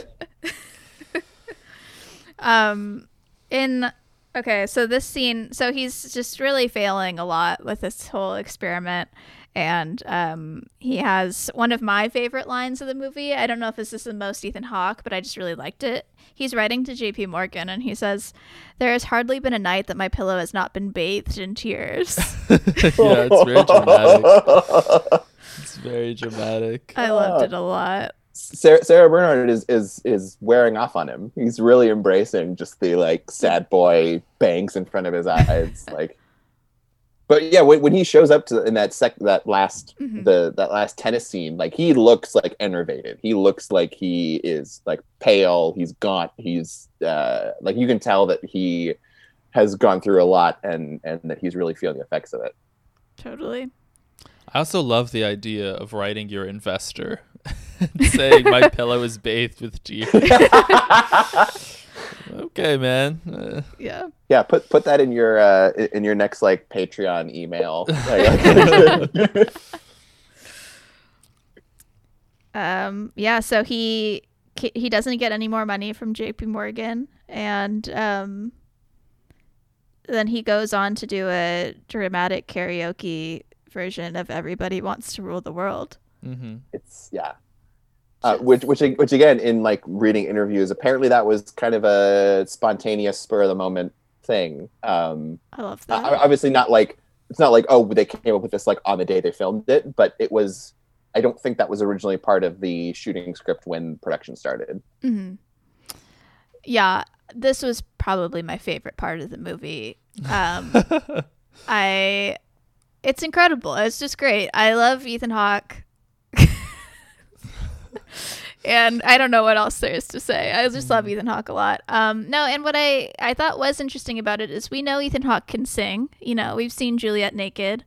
um in okay so this scene so he's just really failing a lot with this whole experiment and um he has one of my favorite lines of the movie i don't know if this is the most ethan hawke but i just really liked it he's writing to jp morgan and he says there has hardly been a night that my pillow has not been bathed in tears
yeah, it's very dramatic. It's very dramatic.
i loved it a lot
Sarah, Sarah Bernhardt is is is wearing off on him. He's really embracing just the like sad boy bangs in front of his eyes, like. But yeah, when, when he shows up to in that sec that last
Mhm.
the that last tennis scene, like he looks like enervated. He looks like he is like pale. He's gaunt. He's uh like you can tell that he has gone through a lot and and that he's really feeling the effects of it.
totally
I also love the idea of writing your investor saying my pillow is bathed with tears. Okay, man. Uh,
yeah
Yeah, put put that in your uh in your next like Patreon email.
Um yeah so he he doesn't get any more money from jp morgan and um then he goes on to do a dramatic karaoke version of everybody wants to rule the world
Mm-hmm.
It's yeah. Uh, which which which again in like reading interviews apparently that was kind of a spontaneous spur of the moment thing um
I love
uh,
that.
obviously not like it's not like oh they came up with this like on the day they filmed it but it was i don't think that was originally part of the shooting script when production started
Mm-hmm. Yeah, this was probably my favorite part of the movie. Um, I, it's incredible. It's just great. I love Ethan Hawke. And I don't know what else there is to say. I just love Ethan Hawke a lot. Um, no, and what I I thought was interesting about it is we know Ethan Hawke can sing. You know, we've seen Juliet naked.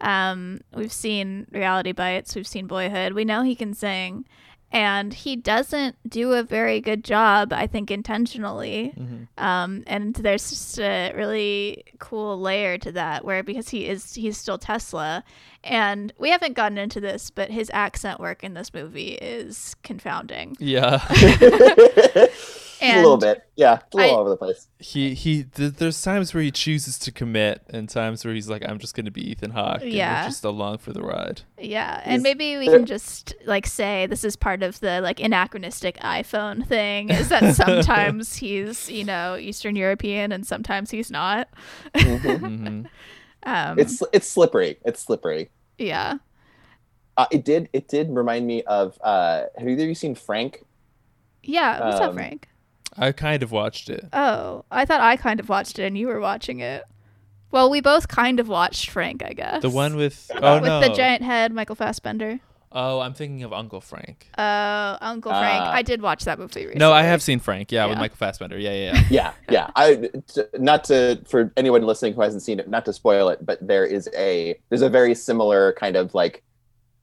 Um, we've seen Reality Bites. We've seen Boyhood. We know he can sing, and he doesn't do a very good job. I think intentionally. Um, and there's just a really cool layer to that where because he is he's still Tesla, and we haven't gotten into this, but his accent work in this movie is confounding.
Yeah.
a little bit yeah a little
I-
all over the place
he he. Th- there's times where he chooses to commit, and times where he's like, "I'm just gonna be Ethan Hawke." and
Yeah.
just along for the ride.
Yeah,
Is
and maybe we can just like say this is part of the like anachronistic iPhone thing is that sometimes he's, you know, Eastern European and sometimes he's not.
hmm
Um
it's it's slippery it's slippery
yeah.
uh, it did it did remind me of uh have either of you seen frank
Yeah, what's up,
Um,
Frank?
I kind of watched it.
Oh, I thought I kind of watched it and you were watching it. Well, we both kind of watched Frank, I guess.
The one with oh
with
no,
the giant head, Michael Fassbender.
oh I'm thinking of Uncle Frank.
Uh, Uncle Frank.
Ah.
I did watch that movie recently.
No, I have seen Frank. Yeah, with Michael Fassbender. Yeah, yeah, yeah.
yeah yeah i t- not to for anyone listening who hasn't seen it not to spoil it but there is a there's a very similar kind of like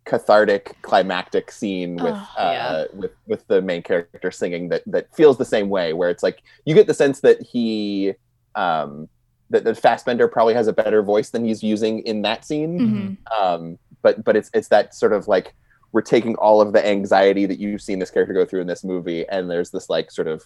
cathartic climactic scene with
Oh,
uh
yeah.
with with the main character singing that that feels the same way where it's like you get the sense that he um that, that Fassbender probably has a better voice than he's using in that scene
Mhm.
um but but it's it's that sort of like we're taking all of the anxiety that you've seen this character go through in this movie and there's this like sort of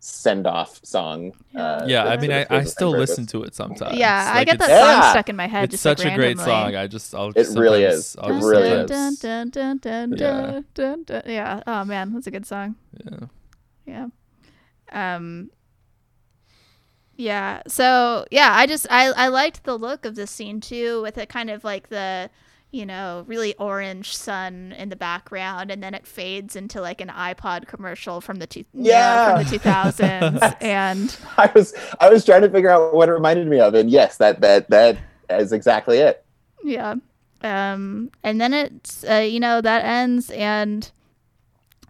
send off song uh,
Yeah, I mean, I, I still
same
listen to it sometimes.
Yeah, I get that
it's-
song
Yeah.
stuck in my head.
It's
just
such
like,
a great song. I just, I'll
It really is.
I'll
It really is.
dun, dun, dun, dun,
Yeah.
Yeah. Oh man, that's a good song.
Yeah.
Yeah. Um. Yeah. So yeah, I just I I liked the look of this scene too, with it kind of like the you know really orange sun in the background, and then it fades into like an iPod commercial from the two
Yeah.
from the two thousands, and
I was I was trying to figure out what it reminded me of, and yes, that that that is exactly it.
Yeah. Um, and then it's uh, you know that ends, and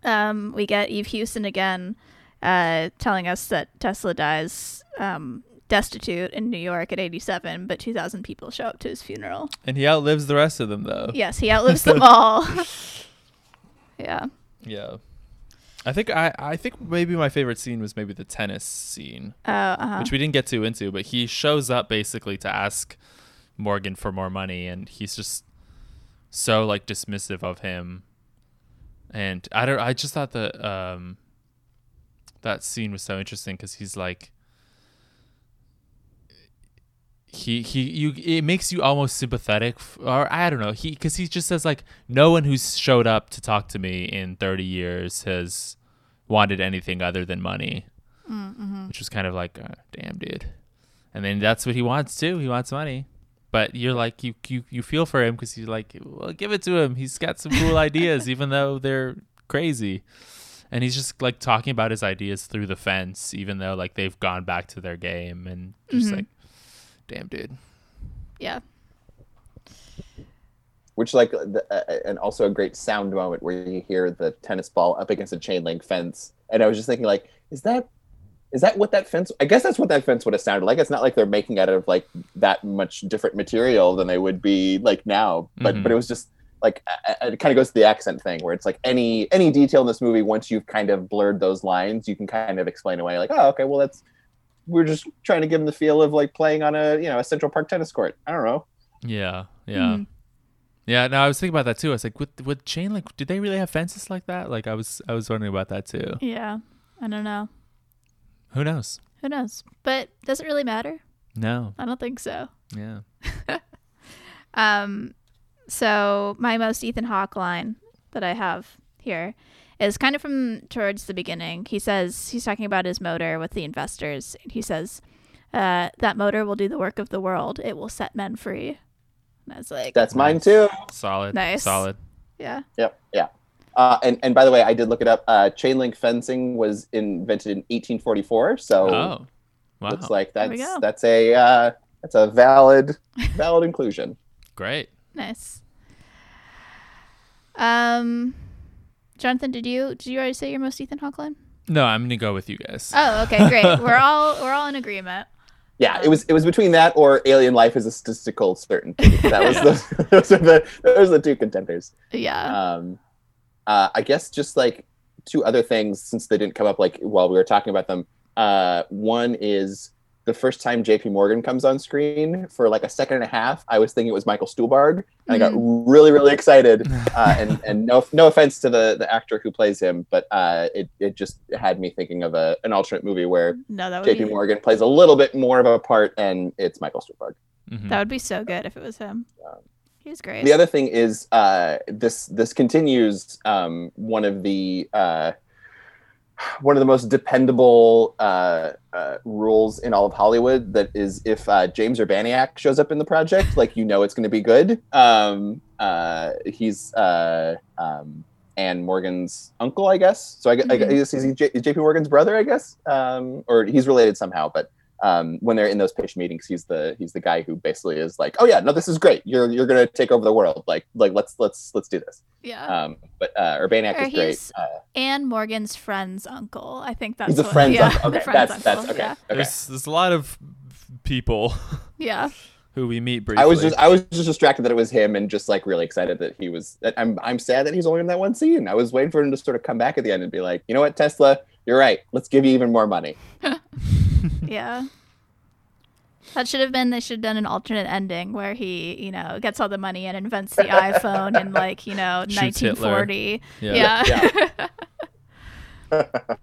um, we get Eve Hewson again, uh, telling us that Tesla dies um, destitute in New York at 87, but 2,000 people show up to his funeral.
And he outlives the rest of them, though.
Yes, he outlives them all. yeah.
Yeah. I think I, I think maybe my favorite scene was maybe the tennis scene,
Uh, uh-huh.
which we didn't get too into, but he shows up basically to ask Morgan for more money, and he's just so like dismissive of him. And I don't. I just thought that um, that scene was so interesting because he's like. He he you it makes you almost sympathetic or I don't know he because he just says like no one who's showed up to talk to me in 30 years has wanted anything other than money. Which was kind of like uh, damn dude. And then that's what he wants too. He wants money. But you're like you you, you feel for him because you're like well give it to him. He's got some cool ideas even though they're crazy. And he's just like talking about his ideas through the fence even though like they've gone back to their game and just
Mhm.
like damn dude
Yeah.
Which like the, uh, and also a great sound moment where you hear the tennis ball up against a chain link fence, and I was just thinking like, is that is that what that fence? I guess that's what that fence would have sounded like. It's not like they're making out of like that much different material than they would be like now, but
Mhm.
but it was just like uh, uh, it kind of goes to the accent thing where it's like any any detail in this movie once you've kind of blurred those lines you can kind of explain away like oh okay well that's we're just trying to give them the feel of like playing on a you know a central park tennis court i don't know
yeah yeah
Mhm.
yeah Now i was thinking about that too i was like with with chain link did they really have fences like that like i was i was wondering about that too
Yeah. I don't know.
who knows
Who knows? But does it really matter?
no
I don't think so.
yeah
Um, So my most Ethan Hawke line that I have here is kind of from towards the beginning. He says he's talking about his motor with the investors. He says uh, that motor will do the work of the world. It will set men free. And I was like,
That's mine too.
Solid.
Nice.
Solid.
yeah,
Yep. Yeah. Uh, and and by the way, I did look it up. Uh, chain link fencing was invented in 1844. So
Oh. Wow.
looks like that's that's a uh, that's a valid valid inclusion.
Great.
nice. Um, Jonathan, did you did you already say your most Ethan Hawke line?
No, I'm gonna go with you guys.
Oh, okay, great. we're all we're all in agreement.
Yeah, it was it was between that or alien life is a statistical certainty. That was the those are the those are the two contenders.
Yeah.
Um, uh, I guess just like two other things since they didn't come up like while we were talking about them. Uh, one is the first time J.P. Morgan comes on screen for like a second and a half. I was thinking it was Michael Stuhlbarg, and I got really really excited. Uh, and and no no offense to the the actor who plays him, but uh, it it just had me thinking of a an alternate movie where
no,
J.P.
be
Morgan plays a little bit more of a part, and it's Michael Stuhlbarg.
Mhm.
that would be so good if it was him.
Um,
He's great.
The other thing is uh, this this continues um, one of the uh, one of the most dependable uh, uh, rules in all of Hollywood. That is, if uh, James Urbaniak shows up in the project, like you know it's going to be good. Um, uh, he's uh, um, Anne Morgan's uncle, I guess. So I, gu- I guess he's J- J.P. Morgan's brother, I guess, um, or he's related somehow. But um, when they're in those pitch meetings, he's the he's the guy who basically is like, "Oh yeah, no, this is great. You're you're gonna take over the world. Like like let's let's let's do this."
yeah.
Um, but uh, Urbaniak
Or
is great.
he's-
Uh,
Anne Morgan's friend's uncle. I think that's
he's a
what,
friend's
yeah,
uncle. Okay,
friend's
that's that's okay.
Yeah.
Okay.
There's there's a lot of people
yeah.
who we meet briefly.
I was just I was just distracted that it was him and just like really excited that he was. That I'm I'm sad that he's only in that one scene. I was waiting for him to sort of come back at the end and be like, you know what, Tesla, you're right. Let's give you even more money.
Yeah. That should have been. They should have done an alternate ending where he, you know, gets all the money and invents the iPhone in like, you know,
Shoots Hitler.
1940.
Yeah.
Yeah.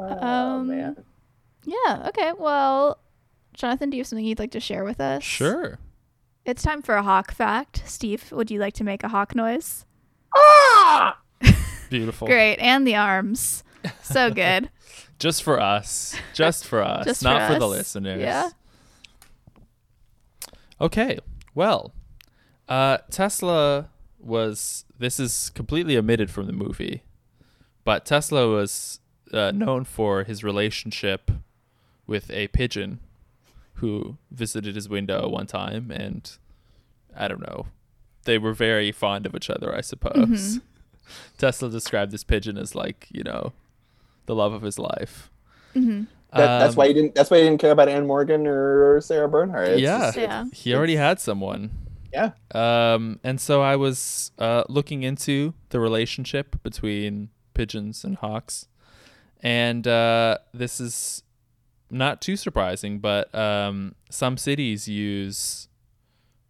Oh
Um,
man.
Yeah. Okay. Well, Jonathan, do you have something you'd like to share with us?
Sure.
It's time for a hawk fact. Steve, would you like to make a hawk noise?
Ah!
Beautiful.
Great. And the arms. So good.
Just for us. Just for us.
Just
not
for
for, the listeners.
Yeah.
Okay. Well, uh, Tesla was. This is completely omitted from the movie, but Tesla was uh, known for his relationship with a pigeon who visited his window one time, and I don't know. They were very fond of each other, I suppose. Tesla described this pigeon as like, you know, the love of his life.
hmm
That, that's
Um,
why he didn't. That's why he didn't care about Anne Morgan or Sarah Bernhardt. It's
Yeah.
just-
Yeah.
he already had someone.
yeah.
Um, and so I was uh, looking into the relationship between pigeons and hawks, and uh, this is not too surprising. But um, some cities use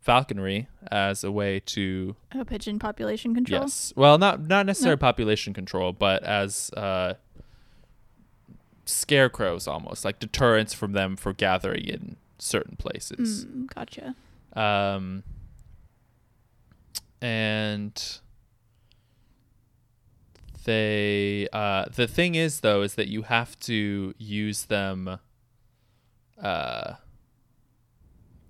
falconry as a way to
Oh, pigeon population control.
yes, well, not not necessarily population control, but as uh, scarecrows almost like deterrence from them for gathering in certain places.
Mm, gotcha.
Um, and they uh, the thing is though is that you have to use them uh,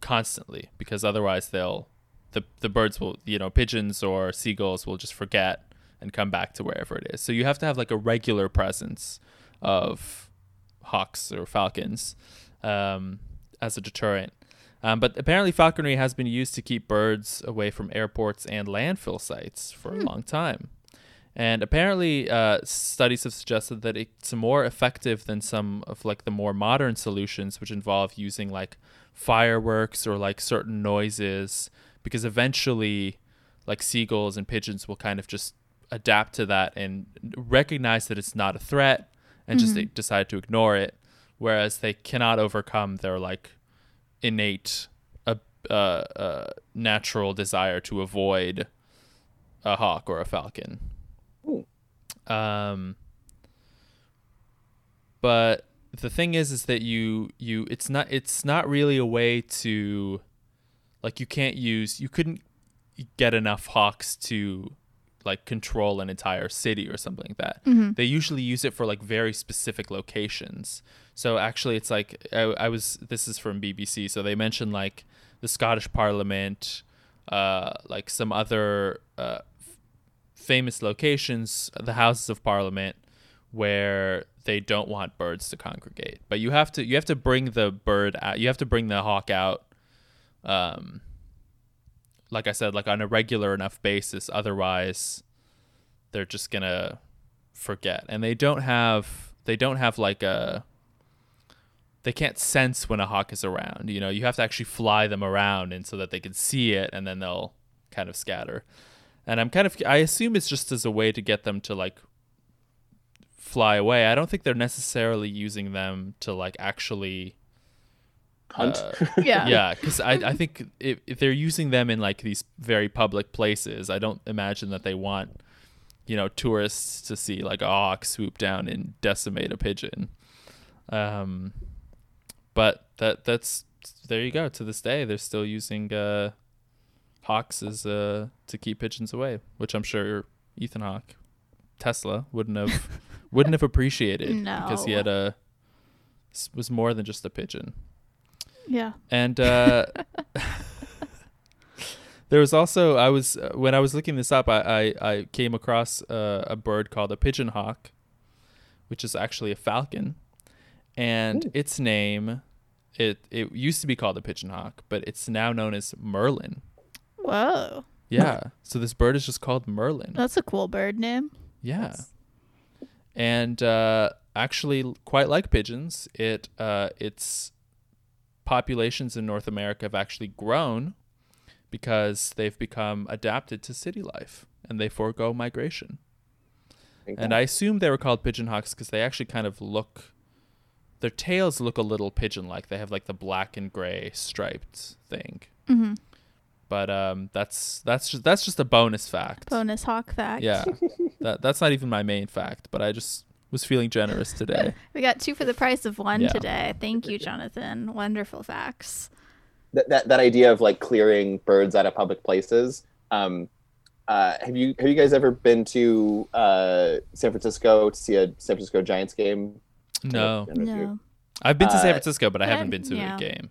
constantly because otherwise they'll the the birds will you know pigeons or seagulls will just forget and come back to wherever it is. So you have to have like a regular presence of hawks or falcons um, as a deterrent. Um, but apparently, falconry has been used to keep birds away from airports and landfill sites for a long time. And apparently, uh, studies have suggested that it's more effective than some of like the more modern solutions, which involve using like fireworks or like certain noises, because eventually, like seagulls and pigeons will kind of just adapt to that and recognize that it's not a threat and just decide to ignore it, whereas they cannot overcome their like innate uh, uh, uh, natural desire to avoid a hawk or a falcon.
Ooh.
Um, but the thing is, is that you you it's not it's not really a way to like you can't use you couldn't get enough hawks to like control an entire city or something like that. They usually use it for like very specific locations. So actually, it's like I, I was. This is from BBC. So they mentioned like the Scottish Parliament, uh, like some other uh, f- famous locations, the Houses of Parliament, where they don't want birds to congregate. But you have to you have to bring the bird out. You have to bring the hawk out. Um, like I said, like on a regular enough basis. Otherwise, they're just gonna forget, and they don't have they don't have like a they can't sense when a hawk is around. You know, you have to actually fly them around, and so that they can see it, and then they'll kind of scatter. And I'm kind of I assume it's just as a way to get them to like fly away. I don't think they're necessarily using them to like actually
Hunt.
uh,
Yeah.
yeah, because I, I think if, if they're using them in like these very public places, I don't imagine that they want, you know, tourists to see like a hawk swoop down and decimate a pigeon. Um, but that that's there you go. To this day, they're still using uh, hawks as uh, to keep pigeons away, which I'm sure Ethan Hawke Tesla wouldn't have wouldn't have appreciated because he had a was more than just a pigeon.
Yeah.
And uh, there was also I was uh, when I was looking this up, I I, I came across uh, a bird called a pigeon hawk, which is actually a falcon, and its name, it it used to be called a pigeon hawk, but it's now known as Merlin.
Whoa.
Yeah, so this bird is just called Merlin.
That's a cool bird name.
Yeah. And uh, actually, quite like pigeons, it uh, its populations in North America have actually grown because they've become adapted to city life and they forego migration. And I assume they were called pigeon hawks because they actually kind of look, their tails look a little pigeon-like. They have like the black and gray striped thing.
Mm-hmm.
But um, that's that's just that's just a bonus fact.
Bonus hawk fact.
Yeah, that that's not even my main fact, but I just was feeling generous today.
We got two for the price of one
Yeah.
today. Thank you, Jonathan. Wonderful facts.
that, that that idea of like clearing birds out of public places. Um, uh, have you have you guys ever been to uh, San Francisco to see a San Francisco Giants game?
No,
I don't know if you-
No.
I've been to San
Uh,
Francisco, but I haven't been to
yeah.
a game.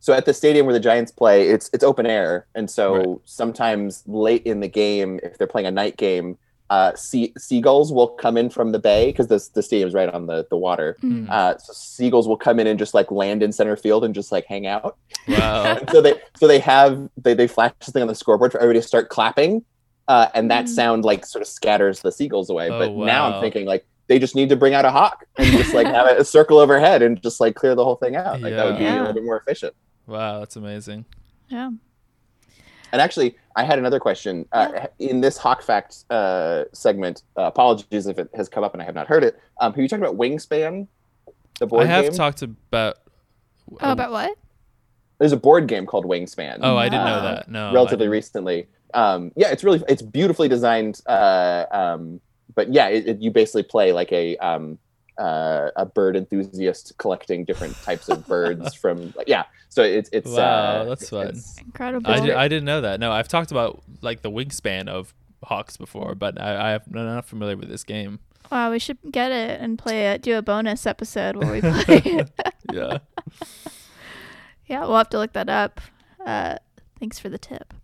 So at the stadium where the Giants play, it's it's open air, and so
Right.
sometimes late in the game, if they're playing a night game, uh, sea, seagulls will come in from the bay because the the stadium's right on the the water.
Mm.
Uh, so seagulls will come in and just like land in center field and just like hang out.
Wow.
So they so they have they they flash this thing on the scoreboard for everybody to start clapping, uh, and that
Mm.
sound like sort of scatters the seagulls away.
Oh,
but now. I'm thinking like they just need to bring out a hawk and just like have a, a circle overhead and just like clear the whole thing out. Like that would be
Yeah.
a little bit more efficient.
wow, that's amazing.
Yeah.
And actually, I had another question uh, in this Hawk Fact uh, segment. Uh, apologies if it has come up and I have not heard it. Um, have you talked about Wingspan? The board
I have
game.
talked about.
Oh, about what?
There's a board game called Wingspan.
Oh, I didn't know that. No,
relatively recently. Um, yeah, it's really it's beautifully designed. Uh, um, but yeah, it, it, you basically play like a um, uh, a bird enthusiast collecting different types of birds from yeah. So it's it's
Wow,
uh,
that's fun.
it's-
Incredible.
I, did, I didn't know that. No, I've talked about like the wingspan of hawks before, but I, I have, I'm not familiar with this game.
wow, we should get it and play it. Do a bonus episode where we play it.
Yeah.
Yeah, we'll have to look that up. Uh, thanks for the tip.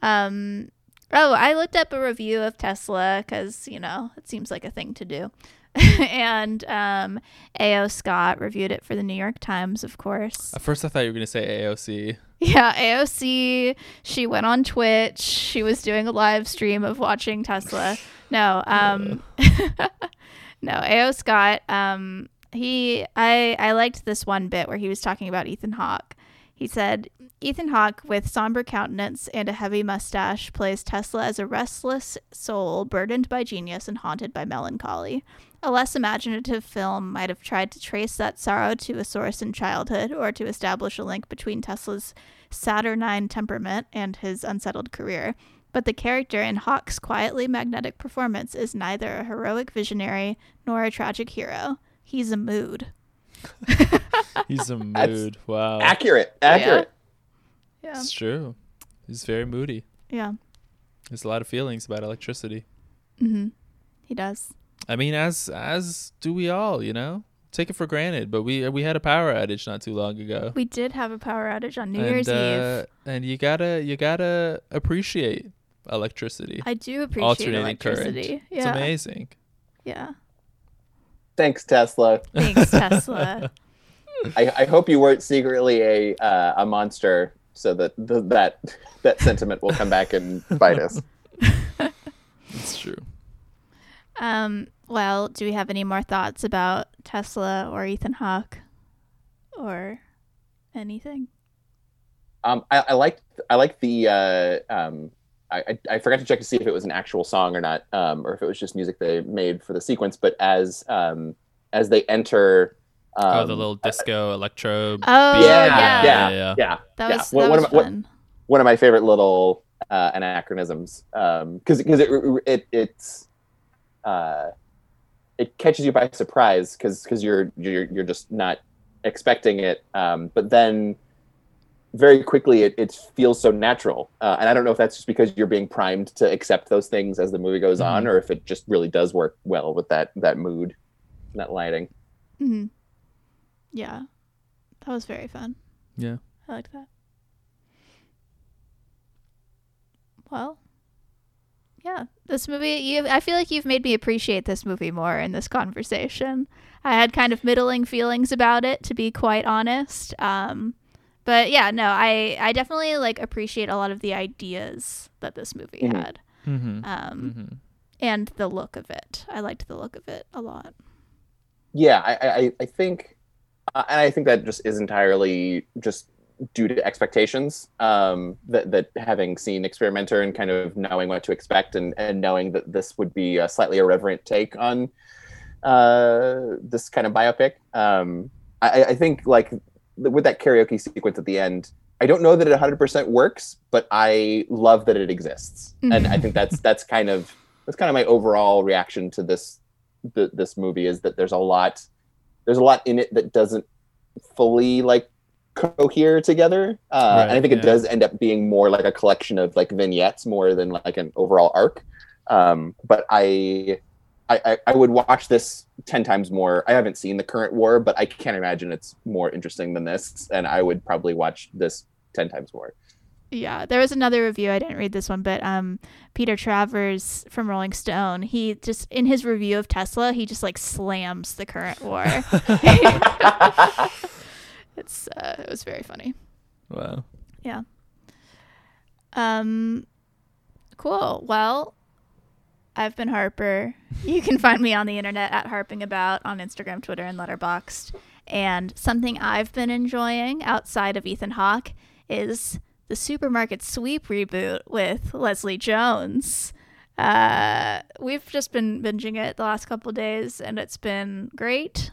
Um, oh, I looked up a review of Tesla because you know it seems like a thing to do, and um, A.O. Scott reviewed it for the New York Times, of course.
At first, I thought you were gonna say AOC.
Yeah, AOC. She went on Twitch. She was doing a live stream of watching Tesla. No, um, no, AO Scott. Um, he, I, I liked this one bit where he was talking about Ethan Hawke. He said, Ethan Hawke, with somber countenance and a heavy mustache, plays Tesla as a restless soul burdened by genius and haunted by melancholy. A less imaginative film might have tried to trace that sorrow to a source in childhood or to establish a link between Tesla's saturnine temperament and his unsettled career. But the character in Hawke's quietly magnetic performance is neither a heroic visionary nor a tragic hero. He's a mood.
He's a mood.
That's
mood. Wow.
accurate, accurate.
Yeah.
It's true. He's very moody.
Yeah.
There's a lot of feelings about electricity.
Mm-hmm. He does.
I mean, as as do we all, you know. Take it for granted, but we we had a power outage not too long ago.
We did have a power outage on New
and,
Year's
uh,
Eve.
and you gotta you gotta appreciate electricity,
I do appreciate
alternating current.
electricity.
It's amazing.
Yeah.
Thanks, Tesla.
Thanks, Tesla.
I, I hope you weren't secretly a uh, a monster, so that the, that that sentiment will come back and bite us.
It's true.
Um, well, do we have any more thoughts about Tesla or Ethan Hawke or anything?
Um, I, I like I like the uh, um, I, I I forgot to check to see if it was an actual song or not, um, or if it was just music they made for the sequence. But as um, as they enter, um,
oh, the little disco electro.
Oh,
yeah,
yeah.
yeah,
Yeah,
yeah,
yeah.
yeah,
That
yeah.
was,
One-
that
one
was
of my-
fun.
one of my favorite little uh, anachronisms because because it, it it's uh, it catches you by surprise because because you're you're you're just not expecting it um, but then very quickly it, it feels so natural uh, and i don't know if that's just because you're being primed to accept those things as the movie goes on
Mhm.
or if it just really does work well with that that mood and that lighting
mm-hmm. Yeah. That was very fun.
Yeah.
I like that. Well, yeah, this movie. You, I feel like you've made me appreciate this movie more in this conversation. I had kind of middling feelings about it, to be quite honest. Um, but yeah, no, I I definitely like appreciate a lot of the ideas that this movie
Mhm.
had,
Mm-hmm.
um,
mm-hmm.
and the look of it. I liked the look of it a lot.
yeah i i, I think uh, and i think that just is entirely just due to expectations um that that having seen experimenter and kind of knowing what to expect and and knowing that this would be a slightly irreverent take on uh this kind of biopic um i i think like with that karaoke sequence at the end i don't know that it 100% works but i love that it exists. And i think that's that's kind of that's kind of my overall reaction to this the, this movie is that there's a lot there's a lot in it that doesn't fully like cohere together uh,
Right,
and i think it does end up being more like a collection of like vignettes more than like an overall arc um, but I, I I- i would watch this 10 times more i haven't seen the current war but i can't imagine it's more interesting than this and i would probably watch this 10 times more
Yeah, there was another review. I didn't read this one, but um, Peter Travers from Rolling Stone, he just in his review of Tesla, he just like slams the current war. it's uh, it was very funny.
Wow.
Yeah. Um, cool. Well, I've been Harper. You can find me on the internet at harping about on Instagram, Twitter, and Letterboxd. And something I've been enjoying outside of Ethan Hawke is the Supermarket Sweep reboot with Leslie Jones. Uh, we've just been binging it the last couple days, and it's been great.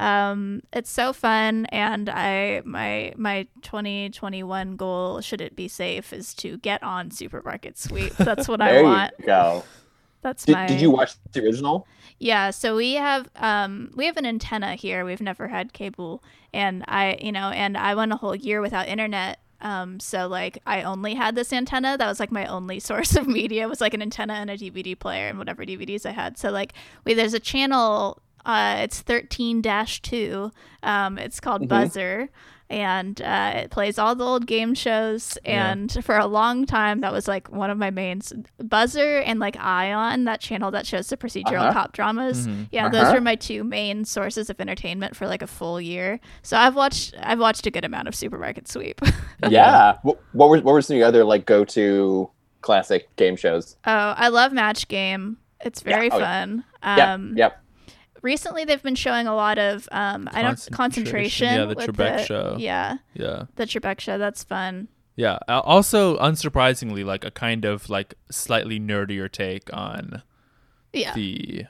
Um, it's so fun, and I my my 2021 goal, should it be safe, is to get on Supermarket Sweep. That's what I want.
you go
That's
did,
my.
did you watch the original
Yeah, so we have um we have an antenna here. We've never had cable and I you know, and I went a whole year without internet. Um so like I only had this antenna. That was like my only source of media was like an antenna and a DVD player and whatever DVDs I had. So like we there's a channel uh it's 13-2. Um it's called
Mhm.
Buzzr and uh, it plays all the old game shows
Yeah.
and for a long time that was like one of my mains Buzzr and like ion that channel that shows the procedural
Uh-huh.
cop dramas
Mhm.
yeah those
Uh-huh.
were my two main sources of entertainment for like a full year so i've watched i've watched a good amount of supermarket sweep oh
yeah what, what were what were some of your other like go-to classic game shows Oh,
i love match game it's very
Oh, yeah.
fun
yep
um
yep
recently they've been showing a lot of um i don't
Concentration. Yeah, the Trebek show.
yeah
Yeah.
the trebek show that's fun
Yeah. Also, unsurprisingly, like a kind of like slightly nerdier take on
yeah
the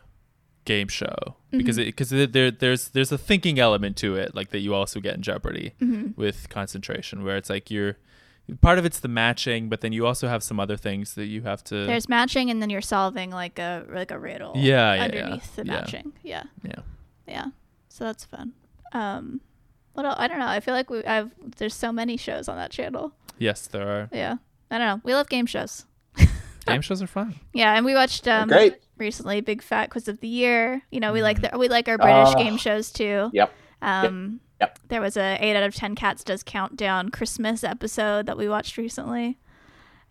game show because it because there there's there's a thinking element to it like that you also get in Jeopardy with concentration where it's like you're part of it's the matching but then you also have some other things that you have to
There's matching, and then you're solving like a like a riddle.
Yeah, yeah,
underneath
yeah.
the matching. Yeah,
yeah
yeah. So that's fun. Um, what else? I don't know. I feel like we I've there's so many shows on that channel.
yes there are
Yeah. I don't know. We love game shows.
Game shows are fun.
Yeah, and we watched um
great.
recently Big Fat Quiz of the Year. You know, we like the, we like our British
Oh.
game shows too.
Yep.
Um,
Yep.
There was a eight out of ten cats does countdown Christmas episode that we watched recently.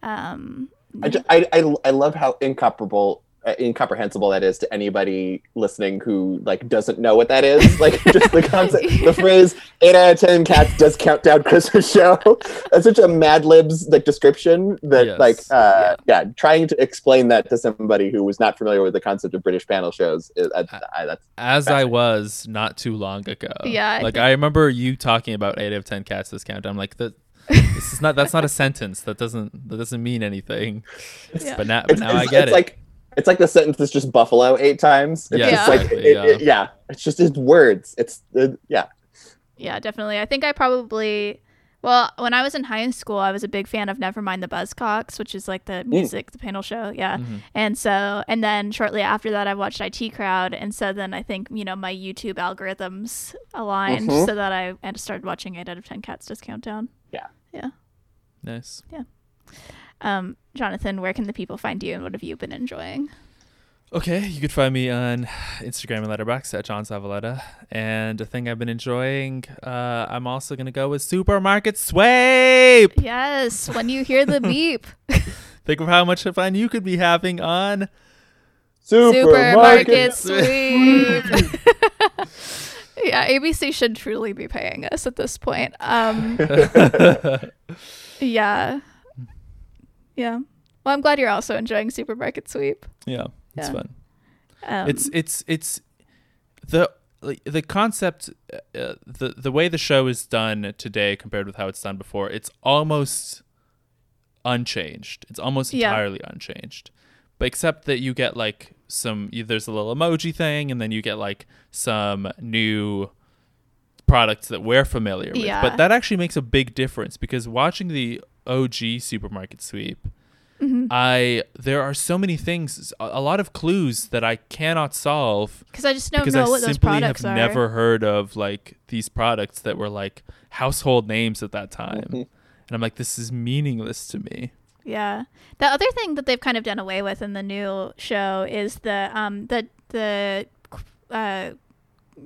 Um,
I, ju- I, I, I love how incomparable incomprehensible that is to anybody listening who like doesn't know what that is like just the concept the phrase 8 out of 10 cats does countdown christmas show that's such a mad libs like description that
Yes.
like uh yeah. trying to explain that to somebody who was not familiar with the concept of british panel shows is, uh, I, that's
As I was not too long ago.
Yeah, I
like
think-
I remember you talking about eight out of ten cats this countdown I'm like that. this is not. That's not a sentence. That doesn't. That doesn't mean anything.
Yeah.
But now, but
it's,
I get
it's
it.
like it's like the sentence is just buffalo eight times it's
Yeah,
just like
exactly,
it-
yeah.
it- yeah it's just it's words it's uh, yeah
Yeah, definitely. I think I probably well, when I was in high school, I was a big fan of Nevermind the Buzzcocks, which is like the music, the panel show. Yeah.
Mm-hmm.
And so, and then shortly after that, I watched IT Crowd. And so then I think, you know, my YouTube algorithms aligned
Mhm.
so that I started watching 8 out of 10 Cats Does Countdown.
yeah
Yeah.
nice.
Um, Jonathan, where can the people find you and what have you been enjoying?
Okay, you could find me on Instagram and Letterboxd at John Savaletta. And a thing I've been enjoying, uh, I'm also gonna go with Supermarket Swipe.
Yes, when you hear the beep.
Think of how much fun you could be having on.
Supermarket
Supermarket
sweep. yeah, ABC should truly be paying us at this point. Um, yeah, yeah. Well, I'm glad you're also enjoying Supermarket Sweep.
Yeah, it's
Yeah.
fun.
Um,
it's it's it's the the concept uh, uh, the the way the show is done today compared with how it's done before it's almost unchanged it's almost
Yeah.
entirely unchanged but except that you get like some you, there's a little emoji thing and then you get like some new products that we're familiar with
Yeah.
but that actually makes a big difference because watching the OG supermarket sweep
Mm-hmm.
I there are so many things, a, a lot of clues that I cannot solve
because I just don't
because
know
I
what those
simply
products
have
are.
never heard of like these products that were like household names at that time,
Mhm.
and I'm like, this is meaningless to me.
Yeah. The other thing that they've kind of done away with in the new show is the um the the uh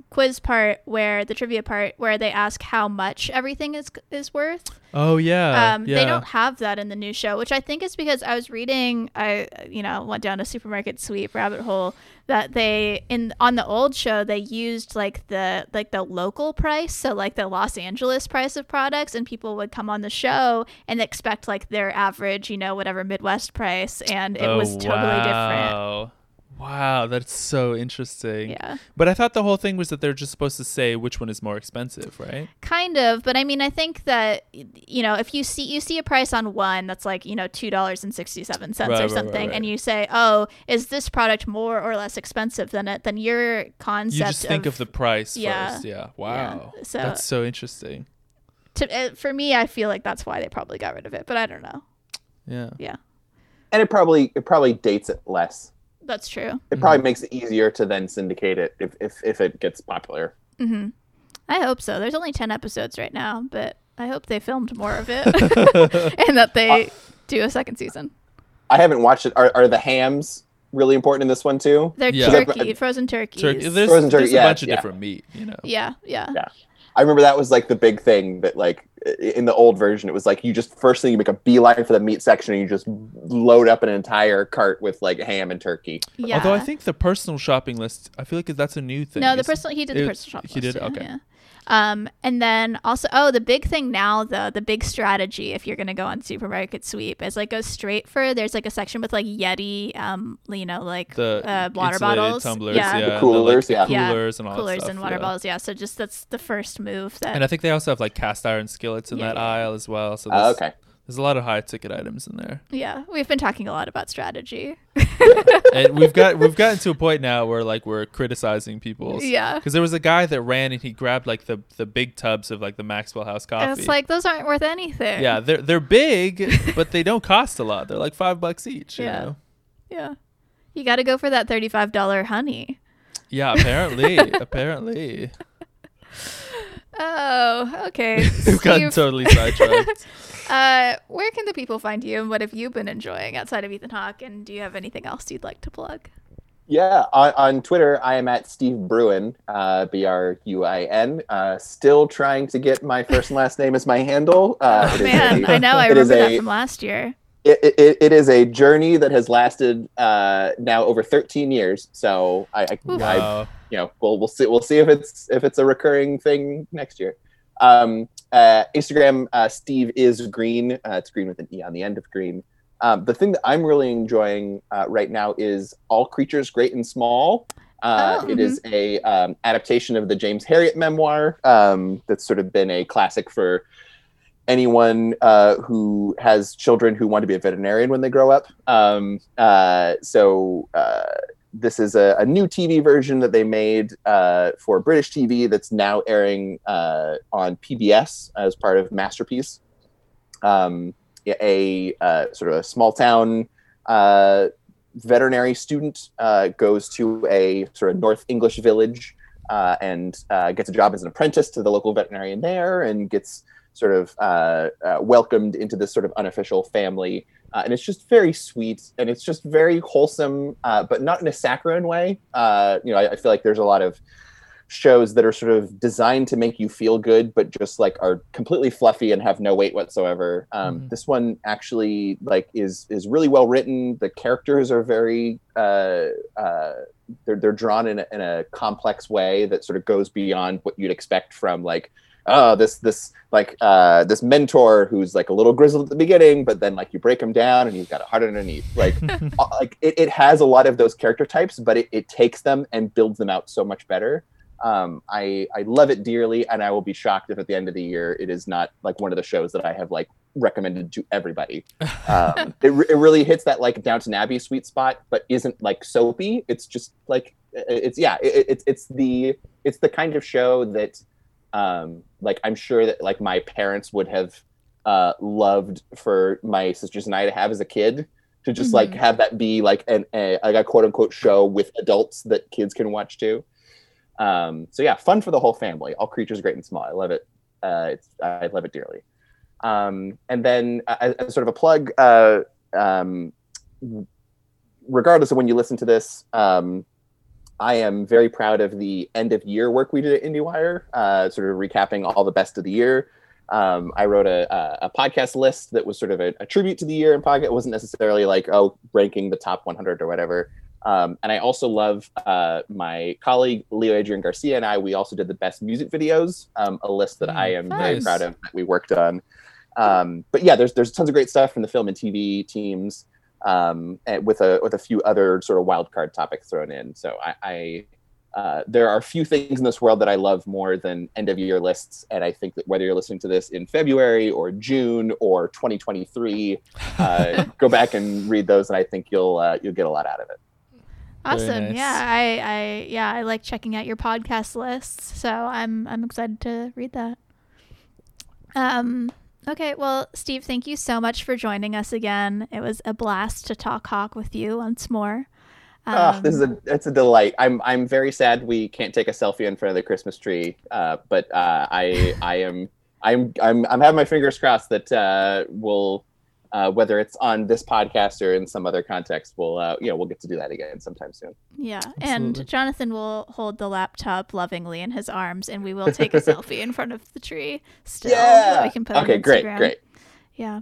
quiz part where the trivia part where they ask how much everything is is worth.
Oh yeah,
um
yeah.
they don't have that in the new show, which I think is because I was reading I you know, went down a supermarket sweep rabbit hole that they in on the old show they used like the like the local price, so like the Los Angeles price of products and people would come on the show and expect like their average, you know, whatever Midwest price and it
oh,
was totally different.
Wow. Wow, that's so interesting.
Yeah.
But I thought the whole thing was that they're just supposed to say which one is more expensive, right?
Kind of, but I mean, I think that you know, if you see you see a price on one that's like you know two dollars and sixty seven cents
Right,
or something,
right, right.
and you say, "Oh, is this product more or less expensive than it?" Then your concept
You just think of, the price
Yeah.
first. Yeah. Wow.
So-
that's so interesting.
to, uh, for me, I feel like that's why they probably got rid of it, but I don't know.
Yeah.
Yeah,
and it probably it probably dates it less
that's true.
it probably makes it easier to then syndicate it if if, if it gets popular
hmm I hope so. There's only ten episodes right now, but I hope they filmed more of it and that they do a second season.
i haven't watched it are, are the hams really important in this one too
They're
Yeah.
turkey, frozen turkeys.
Turkey. There's,
Frozen turkey,
there's a
yeah,
bunch of
yeah.
different meat, you know.
yeah, yeah,
Yeah. I remember that was like the big thing that like in the old version it was like you just first thing you make a beeline for the meat section and you just load up an entire cart with like ham and turkey.
yeah.
Although I think the personal shopping list, I feel like that's a new thing.
No, the personal he did the
it-
personal shop.
he did?
list, yeah,
Okay.
Yeah. Um, and then also, oh, the big thing now, though, the big strategy if you're gonna go on supermarket sweep is like go straight for. There's like a section with like Yeti, um, you know, like
the
uh, water bottles,
tumblers,
yeah,
yeah, and
coolers,
the,
yeah.
like,
Yeah,
coolers and all
coolers
that stuff,
and water
yeah.
bottles. Yeah, so just that's the first move that.
And I think they also have like cast iron skillets in
Yeah,
that
yeah.
aisle as well. So
Oh,
there's,
okay.
There's a lot of high ticket items in there.
yeah, we've been talking a lot about strategy.
and we've got we've gotten to a point now where like we're criticizing people's
Yeah.
because there was a guy that ran and he grabbed like the the big tubs of like the Maxwell House coffee.
And it's like those aren't worth anything.
yeah, they're they're big, but they don't cost a lot. They're like five bucks each. You
Yeah.
know?
yeah. You got to go for that thirty-five dollar honey.
Yeah. Apparently, apparently.
Oh, okay.
We've gotten totally sidetracked.
uh, where can the people find you, and what have you been enjoying outside of Ethan Hawke? And do you have anything else you'd like to plug?
Yeah, on, on Twitter, I am at Steve Bruin, uh, B R U I N. Uh, still trying to get my first and last name as my handle. Uh, it is
Man,
a-
I know. I
it is
remember that from last year.
It, it, it is a journey that has lasted uh, now over 13 years. So I, I,
Oof.
I you know, we'll we'll see we'll see if it's if it's a recurring thing next year. Um, uh, Instagram, uh, Steve is green. Uh, it's green with an e on the end of green. Um, the thing that I'm really enjoying uh, right now is All Creatures Great and Small. Uh,
Oh,
it is a um, adaptation of the James Herriot memoir um, that's sort of been a classic for anyone uh, who has children who want to be a veterinarian when they grow up. Um, uh, so uh, this is a, a new TV version that they made uh, for British TV that's now airing uh, on PBS as part of Masterpiece. Um, a uh, sort of a small town veterinary student goes to a sort of North English village and gets a job as an apprentice to the local veterinarian there and gets sort of uh, uh, welcomed into this sort of unofficial family. Uh, and it's just very sweet and it's just very wholesome, uh, but not in a saccharine way. Uh, you know, I, I feel like there's a lot of shows that are sort of designed to make you feel good, but just like are completely fluffy and have no weight whatsoever. Um,
Mhm.
This one actually like is is really well written. The characters are very uh, uh, they're they're drawn in a, in a complex way that sort of goes beyond what you'd expect from like oh this this like uh this mentor who's like a little grizzled at the beginning but then like you break him down and he's got a heart underneath. Like uh, like it, it has a lot of those character types but it, it takes them and builds them out so much better. Um i i love it dearly and i will be shocked if at the end of the year it is not like one of the shows that i have like recommended to everybody. Um, it, it really hits that like Downton Abbey sweet spot, but isn't like soapy. It's just like it's yeah, it, it's it's the it's the kind of show that um, like I'm sure that like my parents would have uh, loved for my sisters and I to have as a kid to just like
Mhm.
have that be like an a, like a quote unquote show with adults that kids can watch too. Um, so yeah, fun for the whole family. All creatures great and small. I love it. Uh, it's I love it dearly. Um, and then uh, as, as sort of a plug, uh, um, regardless of when you listen to this, um, I am very proud of the end of year work we did at IndieWire, uh, sort of recapping all the best of the year. Um, I wrote a, a, a podcast list that was sort of a, a tribute to the year in podcast. It wasn't necessarily like, oh, ranking the top 100 or whatever. Um, and I also love uh, my colleague Leo Adrian Garcia and I. We also did the best music videos, um, a list that I am very proud of that we worked on. Um, but yeah, there's there's tons of great stuff from the film and TV teams, um, and with a with a few other sort of wild card topics thrown in. So I, I uh, there are few things in this world that I love more than end of year lists, and I think that whether you're listening to this in February or June or 2023, uh, go back and read those, and I think you'll uh, you'll get a lot out of it.
Awesome.
nice.
Yeah, I, I yeah, I like checking out your podcast lists, so I'm I'm excited to read that. Um okay, well, Steve, thank you so much for joining us again. It was a blast to talk hawk with you once more.
Ah, this is
Um,
a it's a delight. I'm I'm very sad we can't take a selfie in front of the Christmas tree, uh, but uh, I I am I'm I'm I'm having my fingers crossed that uh, we'll uh, whether it's on this podcast or in some other context, we'll uh, you know we'll get to do that again sometime soon.
yeah,
Absolutely.
and Jonathan will hold the laptop lovingly in his arms, and we will take a selfie in front of the tree. Still, that we can put
Okay. Great. Great.
Yeah.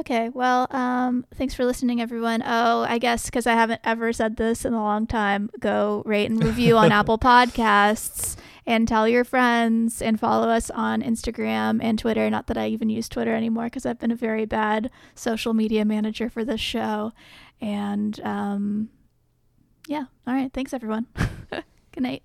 Okay. Well, um, thanks for listening, everyone. Oh, I guess because I haven't ever said this in a long time, go rate and review on Apple Podcasts and tell your friends and follow us on Instagram and Twitter. Not that I even use Twitter anymore because I've been a very bad social media manager for this show. And um, yeah. All right. Thanks, everyone. Good night.